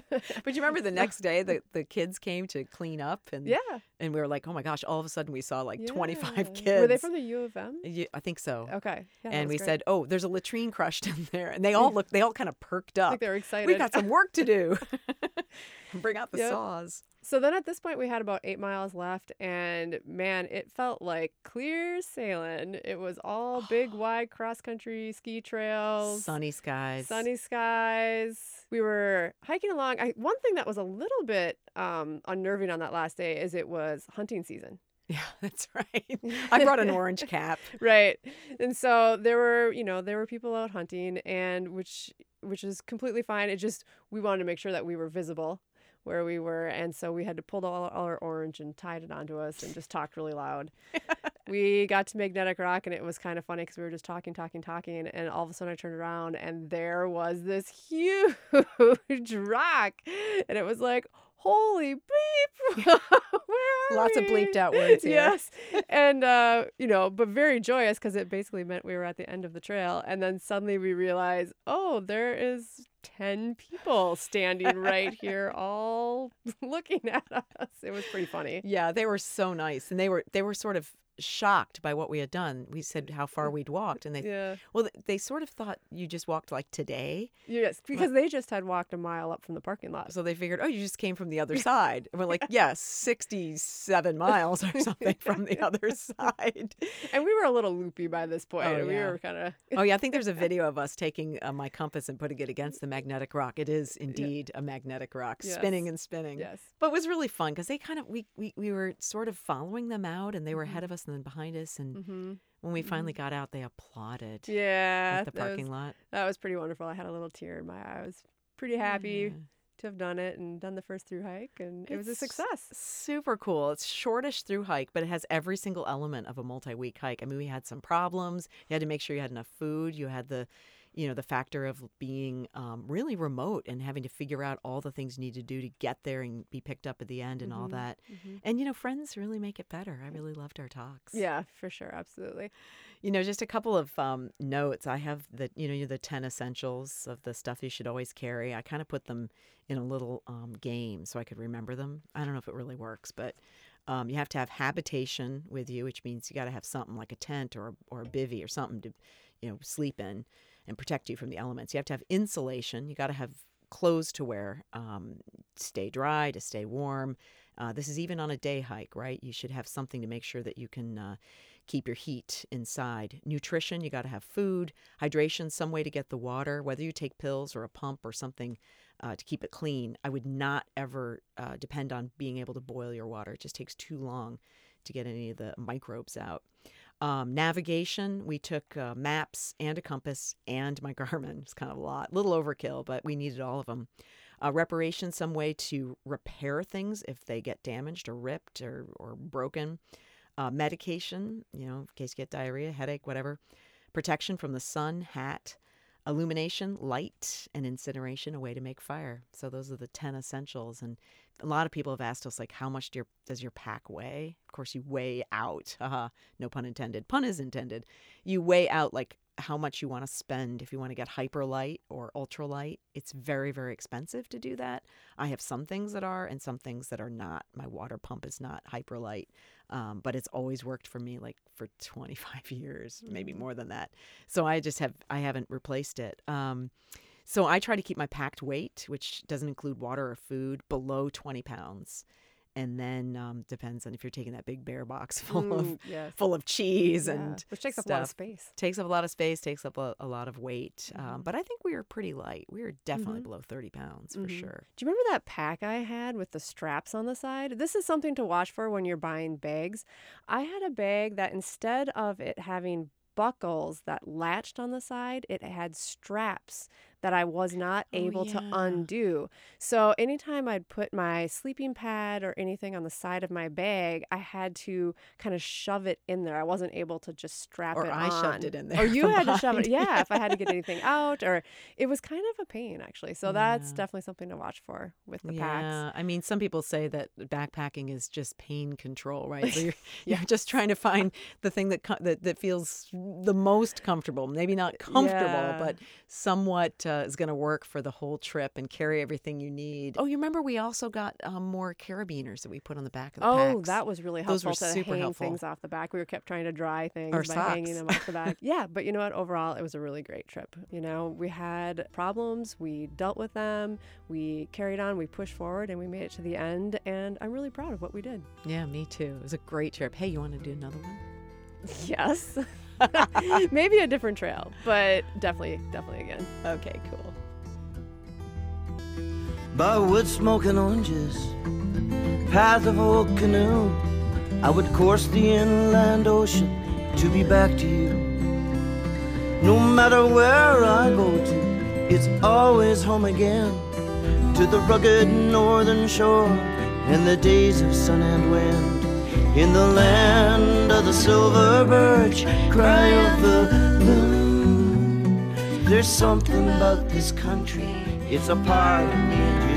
Speaker 10: (laughs)
Speaker 9: But you remember the next day the, the kids came to clean up and
Speaker 10: Yeah.
Speaker 9: and we were like, oh my gosh, all of a sudden we saw like 25 kids.
Speaker 10: Were they from the U of M?
Speaker 9: Yeah, I think so.
Speaker 10: Okay. Yeah,
Speaker 9: and we
Speaker 10: great.
Speaker 9: said, "Oh, there's a latrine crushed in there," and they (laughs) all looked. They all kind of perked up.
Speaker 10: Like they were excited.
Speaker 9: We've got some work to do. Bring out the
Speaker 10: Yep.
Speaker 9: saws.
Speaker 10: So then at this point, we had about eight miles left, and man, it felt like clear sailing. It was all big, (gasps) wide cross country ski trails,
Speaker 9: Sunny skies.
Speaker 10: sunny skies. We were hiking along. I, one thing that was a little bit um, unnerving on that last day is it was hunting season. (laughs)
Speaker 9: Yeah, that's right. (laughs) I brought an orange cap. (laughs)
Speaker 10: right and so there were you know there were people out hunting and which which is completely fine it just we wanted to make sure that we were visible where we were and so we had to pull all, all our orange and tied it onto us and just talked really loud (laughs) we got to magnetic rock and it was kind of funny because we were just talking talking talking and all of a sudden i turned around and there was this huge (laughs) rock and it was like holy bleep. (laughs) Where are
Speaker 9: Lots of bleeped out words here.
Speaker 10: Yes. and, uh, you know, but very joyous because it basically meant we were at the end of the trail. And then suddenly we realize, oh, there is 10 people standing right here, all (laughs) looking at us. It was pretty funny.
Speaker 9: Yeah, they were so nice, and they were they were sort of shocked by what we had done. We said how far we'd walked, and they
Speaker 10: Yeah.
Speaker 9: well they sort of thought you just walked like today.
Speaker 10: Yes, because they just had walked a mile up from the parking lot.
Speaker 9: So they figured, oh, you just came from the other (laughs) side. And we're like, yes, 67 (laughs) miles or something from the other side.
Speaker 10: And we were a little loopy by this point.
Speaker 9: Oh,
Speaker 10: We
Speaker 9: yeah.
Speaker 10: were kind of.
Speaker 9: oh, yeah. I think there's a (laughs) video of us taking uh, my compass and putting it against the magnetic rock. It is indeed a magnetic rock, spinning and spinning.
Speaker 10: Yes.
Speaker 9: But it was really fun because they kind of, we, we, we were sort of following them out and they were
Speaker 10: Mm-hmm.
Speaker 9: ahead of us and then behind us. And
Speaker 10: Mhm.
Speaker 9: when we finally got out, they applauded.
Speaker 10: Yeah.
Speaker 9: At the parking
Speaker 10: was-
Speaker 9: lot.
Speaker 10: That was pretty wonderful. I had a little tear in my eye. I was pretty happy to have done it and done the first through hike, and it was a success.
Speaker 9: Super cool. It's shortish through hike, but it has every single element of a multi-week hike. I mean, we had some problems. You had to make sure you had enough food. You had the, you know, the factor of being um, really remote and having to figure out all the things you need to do to get there and be picked up at the end and all
Speaker 10: Mhm,
Speaker 9: that.
Speaker 10: mhm.
Speaker 9: And you know, friends really make it better. I really loved our talks.
Speaker 10: Yeah, for sure, absolutely.
Speaker 9: You know, just a couple of um, notes. I have the, you know, the 10 essentials of the stuff you should always carry. I kind of put them in a little um, game so I could remember them. I don't know if it really works, but um, you have to have habitation with you, which means you got to have something like a tent or, or a bivy or something to, you know, sleep in and protect you from the elements. You have to have insulation. You got to have clothes to wear, um, stay dry, to stay warm. Uh, this is even on a day hike, right? You should have something to make sure that you can uh, keep your heat inside. Nutrition, you got to have food, hydration, some way to get the water, whether you take pills or a pump or something uh, to keep it clean. I would not ever uh, depend on being able to boil your water. It just takes too long to get any of the microbes out. Um, navigation, we took uh, maps and a compass and my (laughs) Garmin. It's kind of a lot, little overkill, but we needed all of them. Uh, reparation, some way to repair things if they get damaged or ripped or, or broken. Uh, medication, you know, in case you get diarrhea, headache, whatever. Protection from the sun, hat. Illumination, light, and incineration, a way to make fire. So those are the 10 essentials. And a lot of people have asked us, like, how much do your, does your pack weigh? Of course, you weigh out. Haha, (laughs) no pun intended. Pun is intended. You weigh out, like, how much you want to spend if you want to get hyper light or ultralight. It's very, very expensive to do that. I have some things that are and some things that are not. My water pump is not hyper light, um, but it's always worked for me like for (laughs) 25 years, maybe more than that. So I just have, I haven't replaced it. Um, so I try to keep my packed weight, which doesn't include water or food, below 20 pounds. And then um, depends on if you're taking that big bear box (laughs) full of
Speaker 10: Mm, yes.
Speaker 9: full of cheese
Speaker 10: Yeah,
Speaker 9: and
Speaker 10: which takes up a lot of space.
Speaker 9: Takes up a lot of space. Takes up a, a lot of weight. Um, but I think we were pretty light. We were definitely
Speaker 10: Mhm.
Speaker 9: below 30 pounds for
Speaker 10: Mhm.
Speaker 9: sure.
Speaker 10: Do you remember that pack I had with the straps on the side? This is something to watch for when you're buying bags. I had a bag that instead of it having buckles that latched on the side, it had straps that I was not
Speaker 9: Oh,
Speaker 10: able to undo. So anytime I'd put my sleeping pad or anything on the side of my bag, I had to kind of shove it in there. I wasn't able to just strap it on.
Speaker 9: Or
Speaker 10: it
Speaker 9: I
Speaker 10: on.
Speaker 9: shoved it in there.
Speaker 10: Or (laughs)
Speaker 9: you
Speaker 10: had to shove it. Yeah, if I had to get anything (laughs) out or it was kind of a pain actually. So that's definitely something to watch for with the
Speaker 9: yeah,
Speaker 10: packs.
Speaker 9: I mean, some people say that backpacking is just pain control, right? So you're, (laughs) you're just trying to find the thing that, that that feels the most comfortable. Maybe not comfortable,
Speaker 10: Yeah.
Speaker 9: but somewhat uh, is going to work for the whole trip and carry everything you need. Oh, you remember we also got um, more carabiners that we put on the back of the pack.
Speaker 10: Oh,
Speaker 9: packs.
Speaker 10: that was really helpful.
Speaker 9: Those were
Speaker 10: to
Speaker 9: super
Speaker 10: hang
Speaker 9: helpful.
Speaker 10: things off the back. We were kept trying to dry things
Speaker 9: Or
Speaker 10: by hanging them off the back. (laughs) yeah, but you know what? Overall, it was a really great trip. You know, we had problems, we dealt with them, we carried on, we pushed forward, and we made it to the end. And I'm really proud of what we did.
Speaker 9: Yeah, me too. It was a great trip. Hey, you want to do another one? (laughs)
Speaker 10: Yes. (laughs) Maybe a different trail, but definitely, definitely again.
Speaker 9: Okay, cool.
Speaker 11: By wood smoking oranges, path of old canoe, I would course the inland ocean to be back to you. No matter where I go to, it's always home again to the rugged northern shore and the days of sun and wind. In the land of the silver birch, cry of the loon. There's something about this country, it's a part of me and you.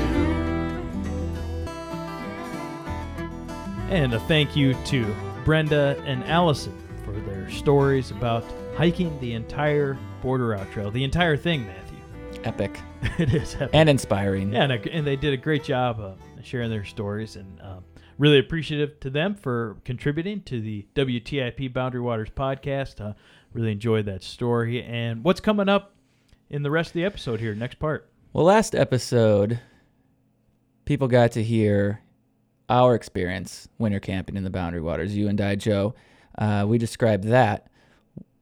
Speaker 1: And a thank you to Brenda and Allison for their stories about hiking the entire Border Route Trail, the entire thing, Matthew.
Speaker 8: Epic. (laughs)
Speaker 1: it is epic.
Speaker 8: And inspiring.
Speaker 1: Yeah, and, a- and they did a great job uh, sharing their stories, and um, really appreciative to them for contributing to the WTIP Boundary Waters podcast. Uh, really enjoyed that story. And what's coming up in the rest of the episode here, next part?
Speaker 8: Well, last episode, people got to hear our experience winter camping in the Boundary Waters. You and I, Joe, uh, we described that.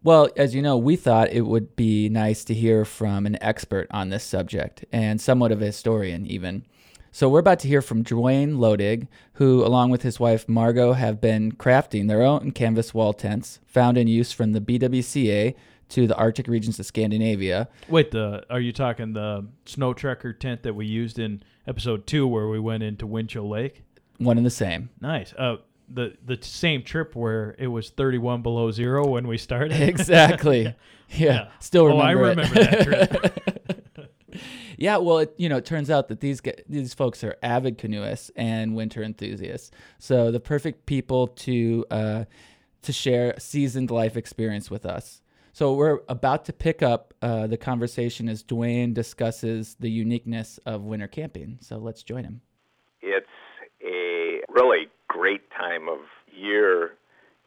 Speaker 8: Well, as you know, we thought it would be nice to hear from an expert on this subject and somewhat of a historian, even. So we're about to hear from Dwayne Lottig, who, along with his wife Margot, have been crafting their own canvas wall tents found in use from the BWCA to the Arctic regions of Scandinavia.
Speaker 1: Wait, the are you talking the snow trekker tent that we used in episode two, where we went into Winchell Lake?
Speaker 8: One and the same.
Speaker 1: Nice. Uh, the the same trip where it was 31 below zero when we started.
Speaker 8: Exactly. (laughs) Yeah. Still remember.
Speaker 1: Oh, I
Speaker 8: remember it.
Speaker 1: remember that trip. (laughs) (laughs)
Speaker 8: Yeah, well, it, you know, it turns out that these these folks are avid canoeists and winter enthusiasts, so the perfect people to uh, to share seasoned life experience with us. So we're about to pick up uh, the conversation as Dwayne discusses the uniqueness of winter camping. So let's join him.
Speaker 12: It's a really great time of year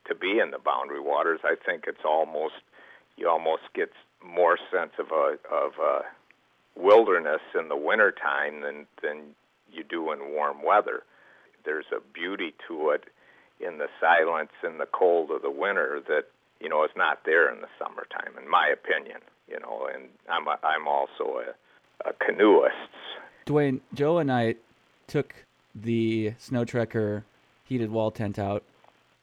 Speaker 12: to be in the boundary waters. I think it's almost you almost get more sense of a of a wilderness in the wintertime than than you do in warm weather. There's a beauty to it in the silence and the cold of the winter that you know is not there in the summertime, in my opinion. You know, and I'm a, I'm also a, a canoeist.
Speaker 8: Dwayne, Joe, and I took the Snow Trekker heated wall tent out,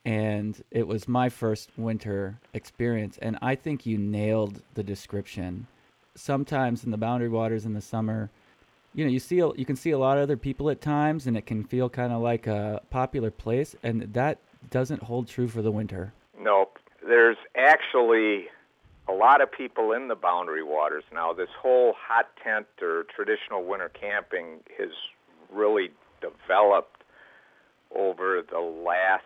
Speaker 8: and it was my first winter experience. And I think you nailed the description. Sometimes in the boundary waters in the summer, you know, you see you can see a lot of other people at times, and it can feel kind of like a popular place, and that doesn't hold true for the winter.
Speaker 12: Nope. There's actually a lot of people in the boundary waters now. This whole hot tent or traditional winter camping has really developed over the last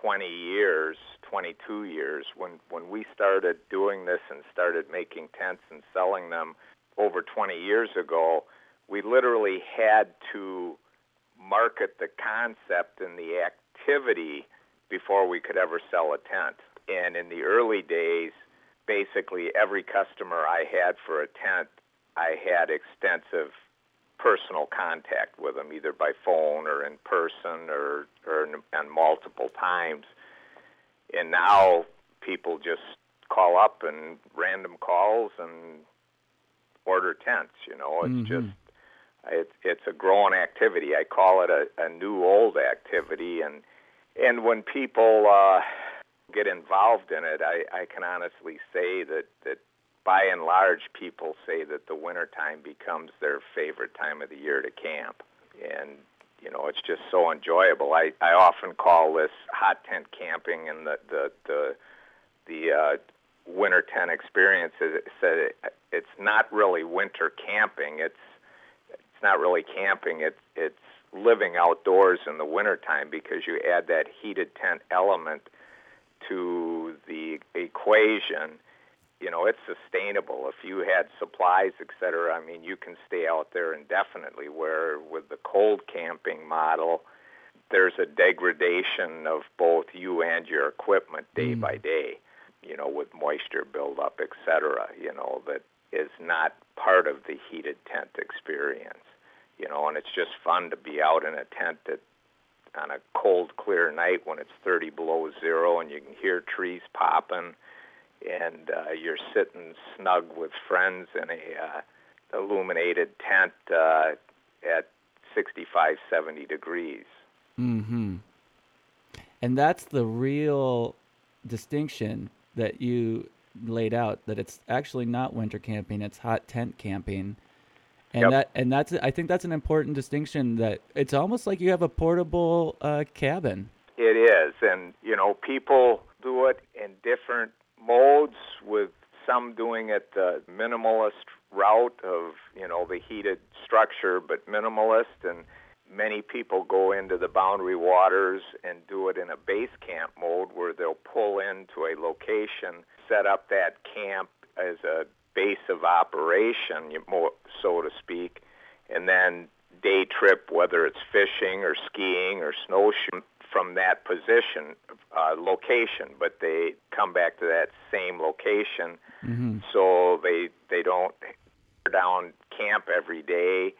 Speaker 12: 20 years, 22 years. When when we started doing this and started making tents and selling them over 20 years ago, we literally had to market the concept and the activity before we could ever sell a tent. And in the early days, basically every customer I had for a tent, I had extensive personal contact with them, either by phone or in person or, or on multiple times. And now people just call up and random calls and order tents. You know, it's
Speaker 8: Mhm.
Speaker 12: just it's it's a growing activity. I call it a, a new old activity, and and when people uh, get involved in it, I, I can honestly say that that by and large, people say that the wintertime becomes their favorite time of the year to camp, and you know it's just so enjoyable. I I often call this hot tent camping, and the the the the uh, winter tent experience is said it's not really winter camping. It's it's not really camping. It's it's living outdoors in the wintertime because you add that heated tent element to the equation. You know, it's sustainable. If you had supplies, et cetera, I mean, you can stay out there indefinitely. Where with the cold camping model, there's a degradation of both you and your equipment day mm. by day. You know, with moisture buildup, et cetera. You know, that is not part of the heated tent experience you know, and it's just fun to be out in a tent that on a cold, clear night when it's 30 below zero and you can hear trees popping, and uh, you're sitting snug with friends in a uh, illuminated tent uh, at 65, 70 degrees.
Speaker 8: Mm-hmm. And that's the real distinction that you laid out. That it's actually not winter camping; it's hot tent camping. And
Speaker 12: Yep.
Speaker 8: that and that's I think that's an important distinction. That it's almost like you have a portable uh, cabin.
Speaker 12: It is, and you know, people do it in different modes. With some doing it the minimalist route of you know the heated structure, but minimalist, and many people go into the boundary waters and do it in a base camp mode where they'll pull into a location, set up that camp as a base of operation, so to speak, and then day trip, whether it's fishing or skiing or snowshoeing from that position, uh, location, but they come back to that same location
Speaker 8: Mm-hmm.
Speaker 12: so they they don't tear down camp every day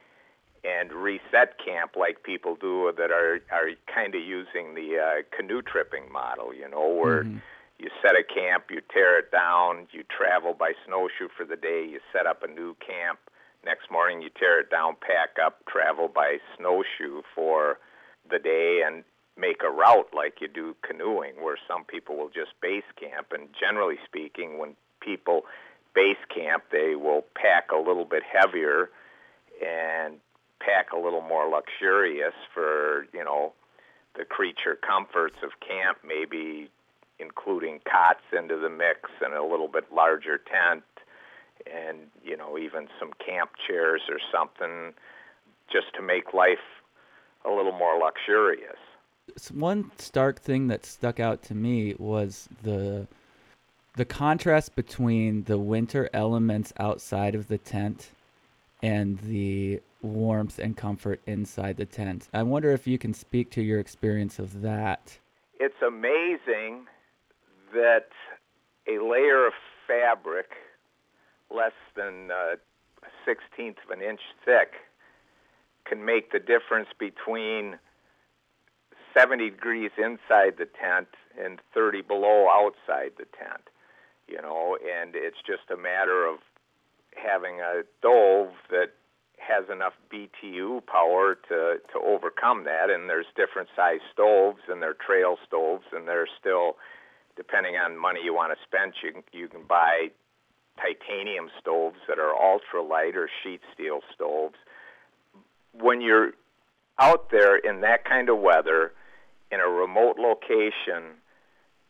Speaker 12: and reset camp like people do that are are kind of using the uh, canoe tripping model, you know, where
Speaker 8: Mm-hmm.
Speaker 12: you set a camp, you tear it down, you travel by snowshoe for the day, you set up a new camp. Next morning, you tear it down, pack up, travel by snowshoe for the day, and make a route like you do canoeing, where some people will just base camp. And generally speaking, when people base camp, they will pack a little bit heavier and pack a little more luxurious for, you know, the creature comforts of camp, maybe including cots into the mix and a little bit larger tent and, you know, even some camp chairs or something just to make life a little more luxurious.
Speaker 8: One stark thing that stuck out to me was the the contrast between the winter elements outside of the tent and the warmth and comfort inside the tent. I wonder if you can speak to your experience of that.
Speaker 12: It's amazing that a layer of fabric less than uh, a sixteenth of an inch thick can make the difference between 70 degrees inside the tent and 30 below outside the tent. You know, and it's just a matter of having a stove that has enough BTU power to to overcome that. And there's different size stoves, and they're trail stoves, and they're still, depending on money you want to spend, you can, you can buy titanium stoves that are ultralight or sheet steel stoves. When you're out there in that kind of weather, in a remote location,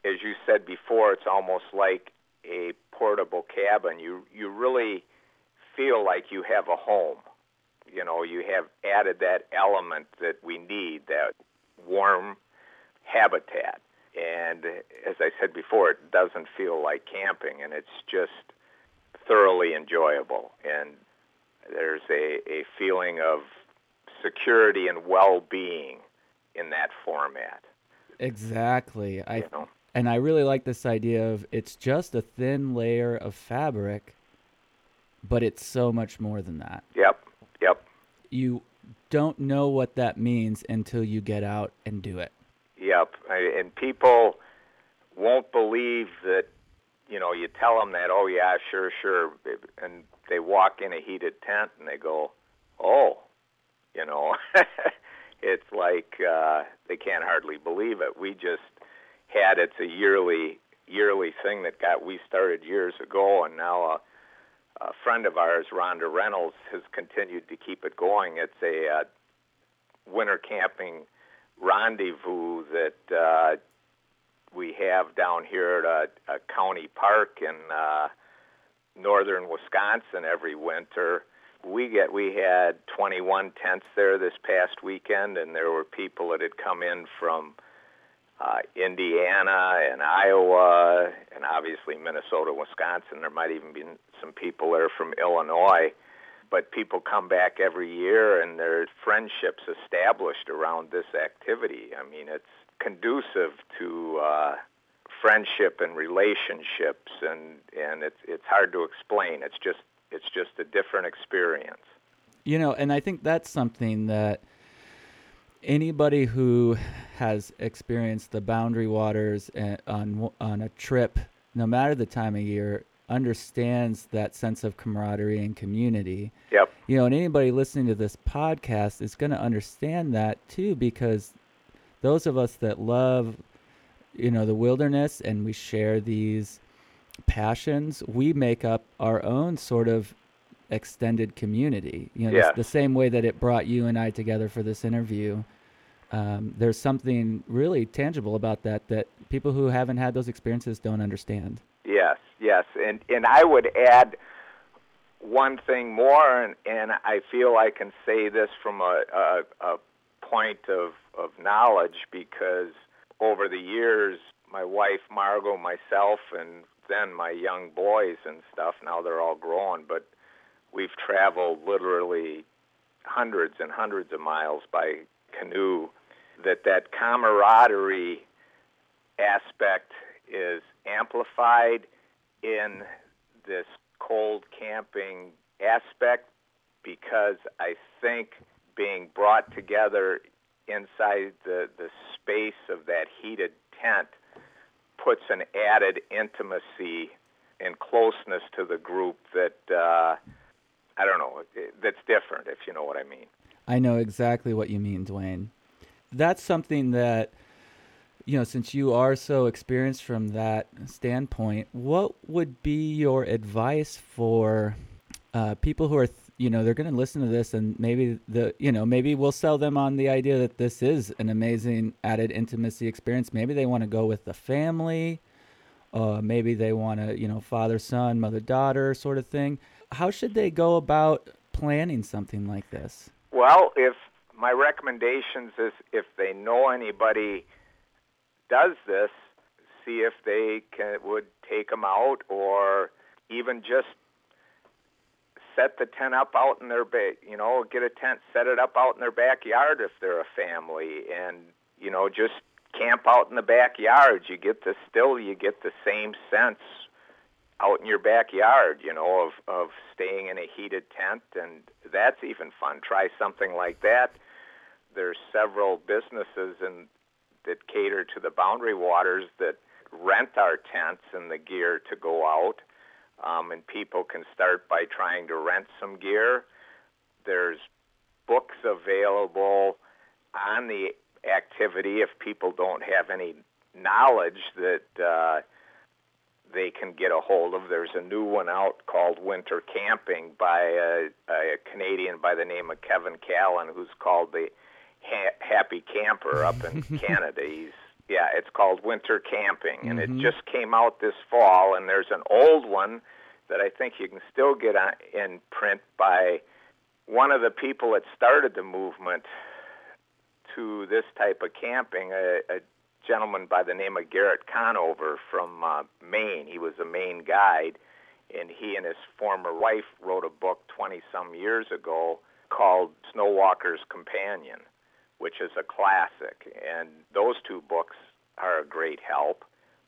Speaker 12: as you said before, it's almost like a portable cabin. You you really feel like you have a home. You know, you have added that element that we need, that warm habitat. And as I said before, it doesn't feel like camping, and it's just thoroughly enjoyable. And there's a, a feeling of security and well-being in that format.
Speaker 8: Exactly. I
Speaker 12: You know?
Speaker 8: and I really like this idea of it's just a thin layer of fabric, but it's so much more than that.
Speaker 12: Yep, yep,
Speaker 8: You don't know what that means until you get out and do it.
Speaker 12: yep. I- And people won't believe that, you know, you tell them that, oh, yeah, sure, sure. And they walk in a heated tent and they go, oh, you know, (laughs) it's like uh, they can't hardly believe it. We just had it's a yearly yearly thing that got we started years ago, and now a, a friend of ours, Rhonda Reynolds, has continued to keep it going. It's a uh, winter camping rendezvous that uh, we have down here at a, a county park in uh, northern Wisconsin every winter. We get we had 21 tents there this past weekend, and there were people that had come in from uh, Indiana and Iowa, and obviously Minnesota, Wisconsin. There might even be some people there from Illinois. But people come back every year, and there's friendships established around this activity. I mean, it's conducive to uh, friendship and relationships, and and it's it's hard to explain. It's just it's just a different experience.
Speaker 8: You know, and I think that's something that anybody who has experienced the boundary waters eh, on on a trip, no matter the time of year, understands that sense of camaraderie and community.
Speaker 12: Yep.
Speaker 8: You know, and anybody listening to this podcast is going to understand that too because those of us that love you know the wilderness and we share these passions, we make up our own sort of extended community. You know, the-
Speaker 12: Yes.
Speaker 8: the, same way that it brought you and I together for this interview. Um, there's something really tangible about that that people who haven't had those experiences don't understand.
Speaker 12: Yes, yes, and and I would add one thing more, and and I feel I can say this from a a, a point of, of knowledge because over the years, wife Margot, myself, and then my young boys and stuff, now they're all grown, but we've traveled literally hundreds and hundreds of miles by canoe, that that camaraderie aspect is amplified in this cold camping aspect because I think being brought together inside the, the space of that heated tent puts an added intimacy and closeness to the group that uh, I don't know that's different if you know what I mean.
Speaker 8: I know exactly what you mean, Dwayne. That's something that you know, since you are so experienced from that standpoint, what would be your advice for uh, people who are, you know, they're going to listen to this and maybe the, you know, maybe we'll sell them on the idea that this is an amazing added intimacy experience. Maybe they want to go with the family. Uh, maybe they want to, you know, father, son, mother, daughter sort of thing. How should they go about planning something like this?
Speaker 12: Well, if my recommendations is if they know anybody does this, see if they can, would take them out or even just set the tent up out in their ba- you know get a tent set it up out in their backyard if they're a family and you know just camp out in the backyard you get the still you get the same sense out in your backyard you know of of staying in a heated tent and that's even fun. Try something like that. There's several businesses and that cater to the boundary waters that rent our tents and the gear to go out um, and people can start by trying to rent some gear. There's books available on the activity if people don't have any knowledge that uh, they can get a hold of. There's a new one out called Winter Camping by a, a Canadian by the name of Kevin Callan, who's called the ha- Happy Camper up in (laughs) Canada. He's yeah, it's called Winter Camping, and
Speaker 8: Mhm.
Speaker 12: it just came out this fall. And there's an old one that I think you can still get on, in print by one of the people that started the movement to this type of camping, a, a gentleman by the name of Garrett Conover from uh, Maine. He was a Maine guide, and he and his former wife wrote a book 20 some years ago called Snowwalker's Companion, which is a classic. And those two books are a great help.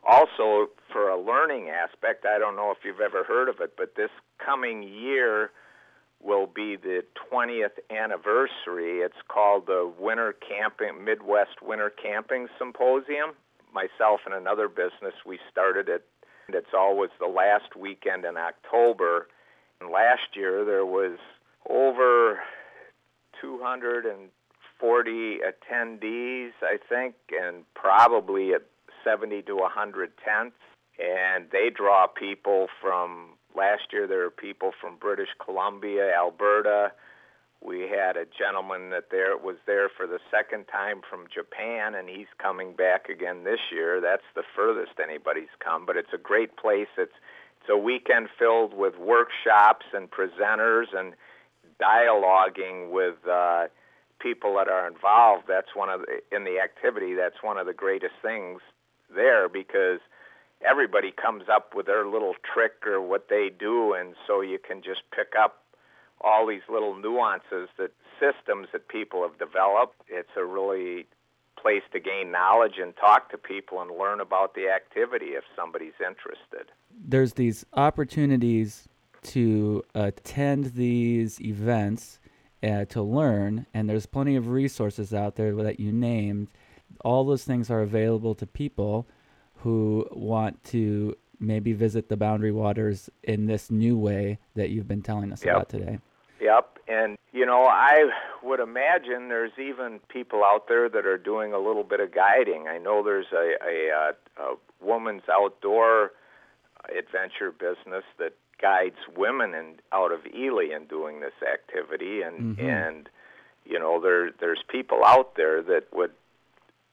Speaker 12: Also, for a learning aspect, I don't know if you've ever heard of it, but this coming year will be the 20th anniversary. It's called the Winter Camping Midwest Winter Camping Symposium. Myself and another business, we started it. It's always the last weekend in October. And last year there was over 240 attendees, I think, and probably at 70 to 100 tents. And they draw people from last year. There were people from British Columbia, Alberta. We had a gentleman that there was there for the second time from Japan, and he's coming back again this year. That's the furthest anybody's come, but it's a great place. It's it's a weekend filled with workshops and presenters and dialoguing with uh, people that are involved. That's one of the, in the activity. That's one of the greatest things there because everybody comes up with their little trick or what they do, and so you can just pick up all these little nuances that systems that people have developed. It's a really place to gain knowledge and talk to people and learn about the activity if somebody's interested.
Speaker 8: There's these opportunities to attend these events uh, to learn, and there's plenty of resources out there that you named. All those things are available to people who want to maybe visit the boundary waters in this new way that you've been telling us
Speaker 12: Yep.
Speaker 8: about today.
Speaker 12: Yep, and you know, I would imagine there's even people out there that are doing a little bit of guiding. I know there's a a, uh, a woman's outdoor adventure business that guides women in, out of Ely in doing this activity, and
Speaker 13: Mhm.
Speaker 12: and you know, there there's people out there that would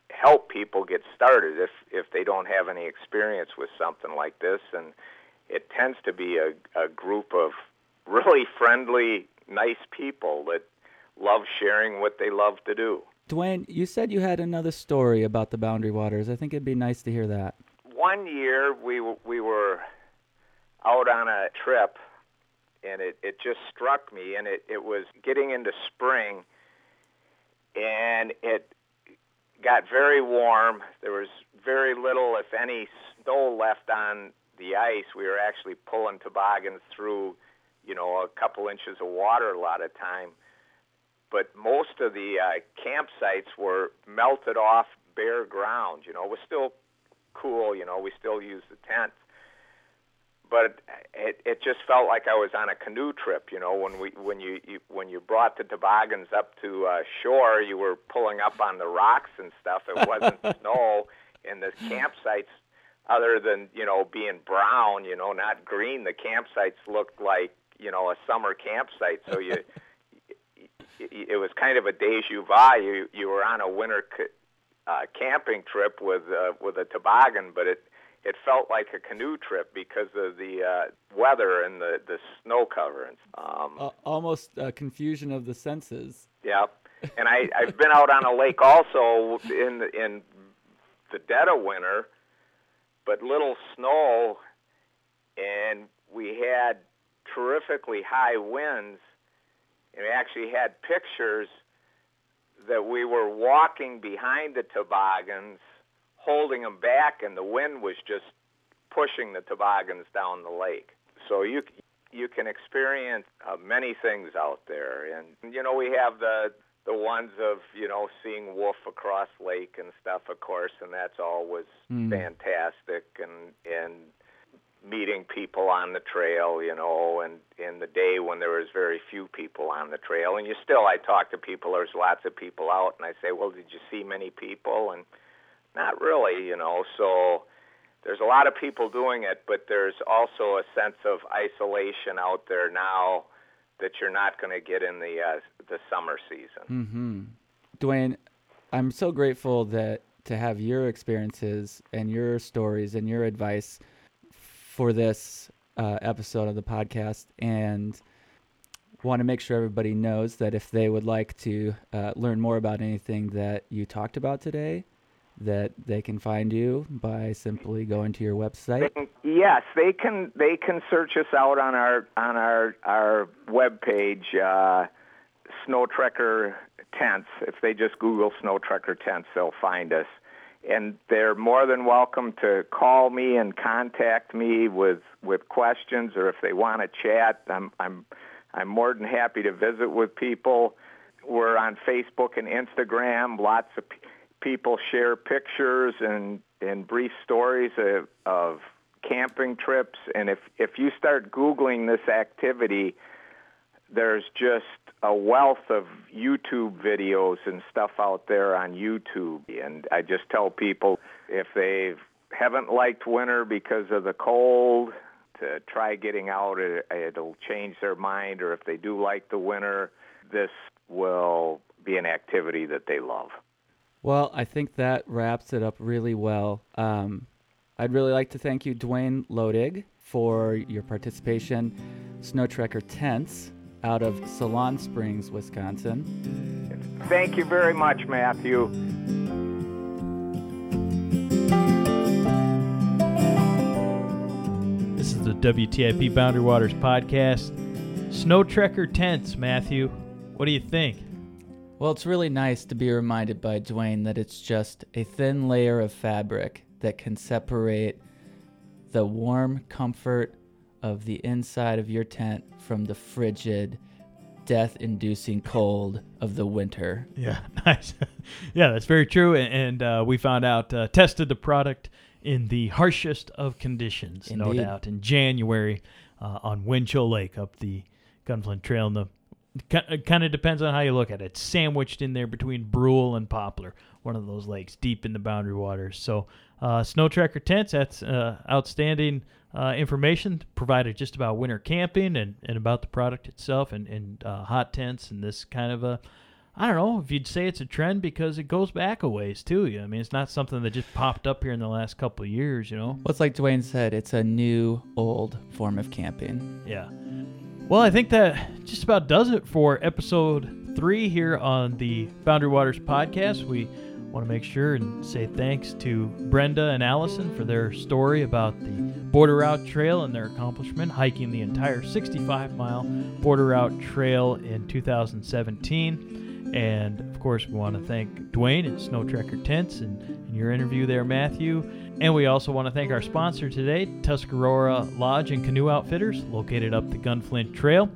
Speaker 12: help people get started if if they don't have any experience with something like this, and it tends to be a, a group of really friendly, nice people that love sharing what they love to do.
Speaker 8: Dwayne, you said you had another story about the Boundary Waters. I think it'd be nice to hear that.
Speaker 12: One year we we were out on a trip, and it it just struck me, and it it was getting into spring, and it got very warm. There was very little, if any, snow left on the ice. We were actually pulling toboggans through, you know, a couple inches of water a lot of time. But most of the uh, campsites were melted off bare ground. You know, it was still cool. You know, we still used the tents, but it it just felt like I was on a canoe trip. You know, when we when you, you when you brought the toboggans up to uh, shore, you were pulling up on the rocks and stuff. It wasn't (laughs) snow, and the campsites, other than you know being brown, you know, not green, the campsites looked like you know a summer campsite. So you. (laughs) It was kind of a deja vu. You you were on a winter uh, camping trip with uh, with a toboggan, but it it felt like a canoe trip because of the uh, weather and the the snow cover. Um,
Speaker 8: uh, almost a confusion of the senses.
Speaker 12: Yeah, and I I've been out on a lake also in the, in the dead of winter, but little snow, and we had terrifically high winds, and we actually had pictures that we were walking behind the toboggans, holding them back, and the wind was just pushing the toboggans down the lake. So you you can experience uh, many things out there, and you know we have the the ones of you know seeing wolf across lake and stuff, of course, and that's always mm. fantastic, and and meeting people on the trail, you know, and in the day when there was very few people on the trail, and you still, I talk to people. There's lots of people out, and I say, well, did you see many people? And not really, you know. So there's a lot of people doing it, but there's also a sense of isolation out there now that you're not going to get in the uh, the summer season.
Speaker 8: Mm-hmm. Dwayne, I'm so grateful that to have your experiences and your stories and your advice for this uh, episode of the podcast, and want to make sure everybody knows that if they would like to uh, learn more about anything that you talked about today, that they can find you by simply going to your website.
Speaker 12: Yes, they can. They can search us out on our on our our web page, uh, Snow Trekker Tents. If they just Google Snow Trekker Tents, they'll find us. And they're more than welcome to call me and contact me with with questions, or if they want to chat, I'm I'm I'm more than happy to visit with people. We're on Facebook and Instagram. Lots of people share pictures and, and brief stories of, of camping trips. And if, if you start Googling this activity, there's just a wealth of YouTube videos and stuff out there on YouTube. And I just tell people if they haven't liked winter because of the cold, to try getting out, it, it'll change their mind. Or if they do like the winter, this will be an activity that they love.
Speaker 8: Well, I think that wraps it up really well. Um, I'd really like to thank you, Dwayne Lottig, for your participation. Snow Trekker Tents out of Solon Springs, Wisconsin.
Speaker 12: Thank you very much, Matthew.
Speaker 1: This is the WTIP Boundary Waters podcast. Snow Trekker tents, Matthew. What do you think?
Speaker 8: Well, it's really nice to be reminded by Dwayne that it's just a thin layer of fabric that can separate the warm comfort of the inside of your tent from the frigid, death inducing cold of the winter. (laughs)
Speaker 1: Yeah, nice. (laughs) yeah, that's very true. And, and uh, we found out, uh, tested the product in the harshest of conditions, no doubt, in January uh, on Winchell Lake up the Gunflint Trail. in the it kind of depends on how you look at it. It's sandwiched in there between Brule and Poplar, one of those lakes deep in the boundary waters. So, uh, Snow Trekker tents, that's uh, outstanding uh, information provided just about winter camping and, and about the product itself and, and uh, hot tents and this kind of a. I don't know if you'd say it's a trend because it goes back a ways too. I mean, it's not something that just popped up here in the last couple of years, you know.
Speaker 8: Well, it's like Dwayne said, it's a new, old form of camping.
Speaker 1: Yeah. Well, I think that just about does it for episode three here on the Boundary Waters podcast. We want to make sure and say thanks to Brenda and Allison for their story about the Border Route Trail and their accomplishment, hiking the entire 65 mile Border Route Trail in 2017. And of course, we want to thank Dwayne and Snow Trekker Tents and, and your interview there, Matthew. And we also want to thank our sponsor today, Tuscarora Lodge and Canoe Outfitters, located up the Gunflint Trail.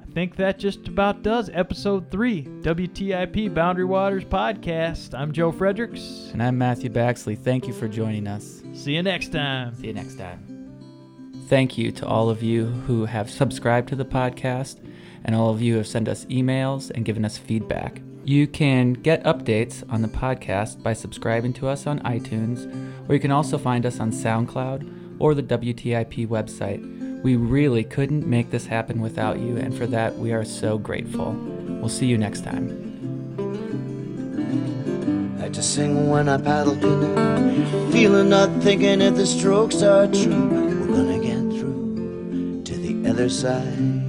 Speaker 1: I think that just about does episode three, WTIP Boundary Waters Podcast. I'm Joe Friedrichs.
Speaker 8: And I'm Matthew Baxley. Thank you for joining us.
Speaker 1: See you next time.
Speaker 8: See you next time. Thank you to all of you who have subscribed to the podcast and all of you have sent us emails and given us feedback. You can get updates on the podcast by subscribing to us on iTunes, or you can also find us on SoundCloud or the WTIP website. We really couldn't make this happen without you, and for that, we are so grateful. We'll see you next time.
Speaker 11: I just sing when I paddle canoe, feeling not thinking if the strokes are true. We're gonna get through to the other side.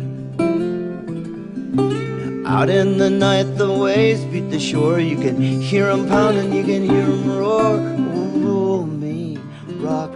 Speaker 11: Out in the night, the waves beat the shore. You can hear 'em pounding, you can hear 'em roar. Oh, roll me, rock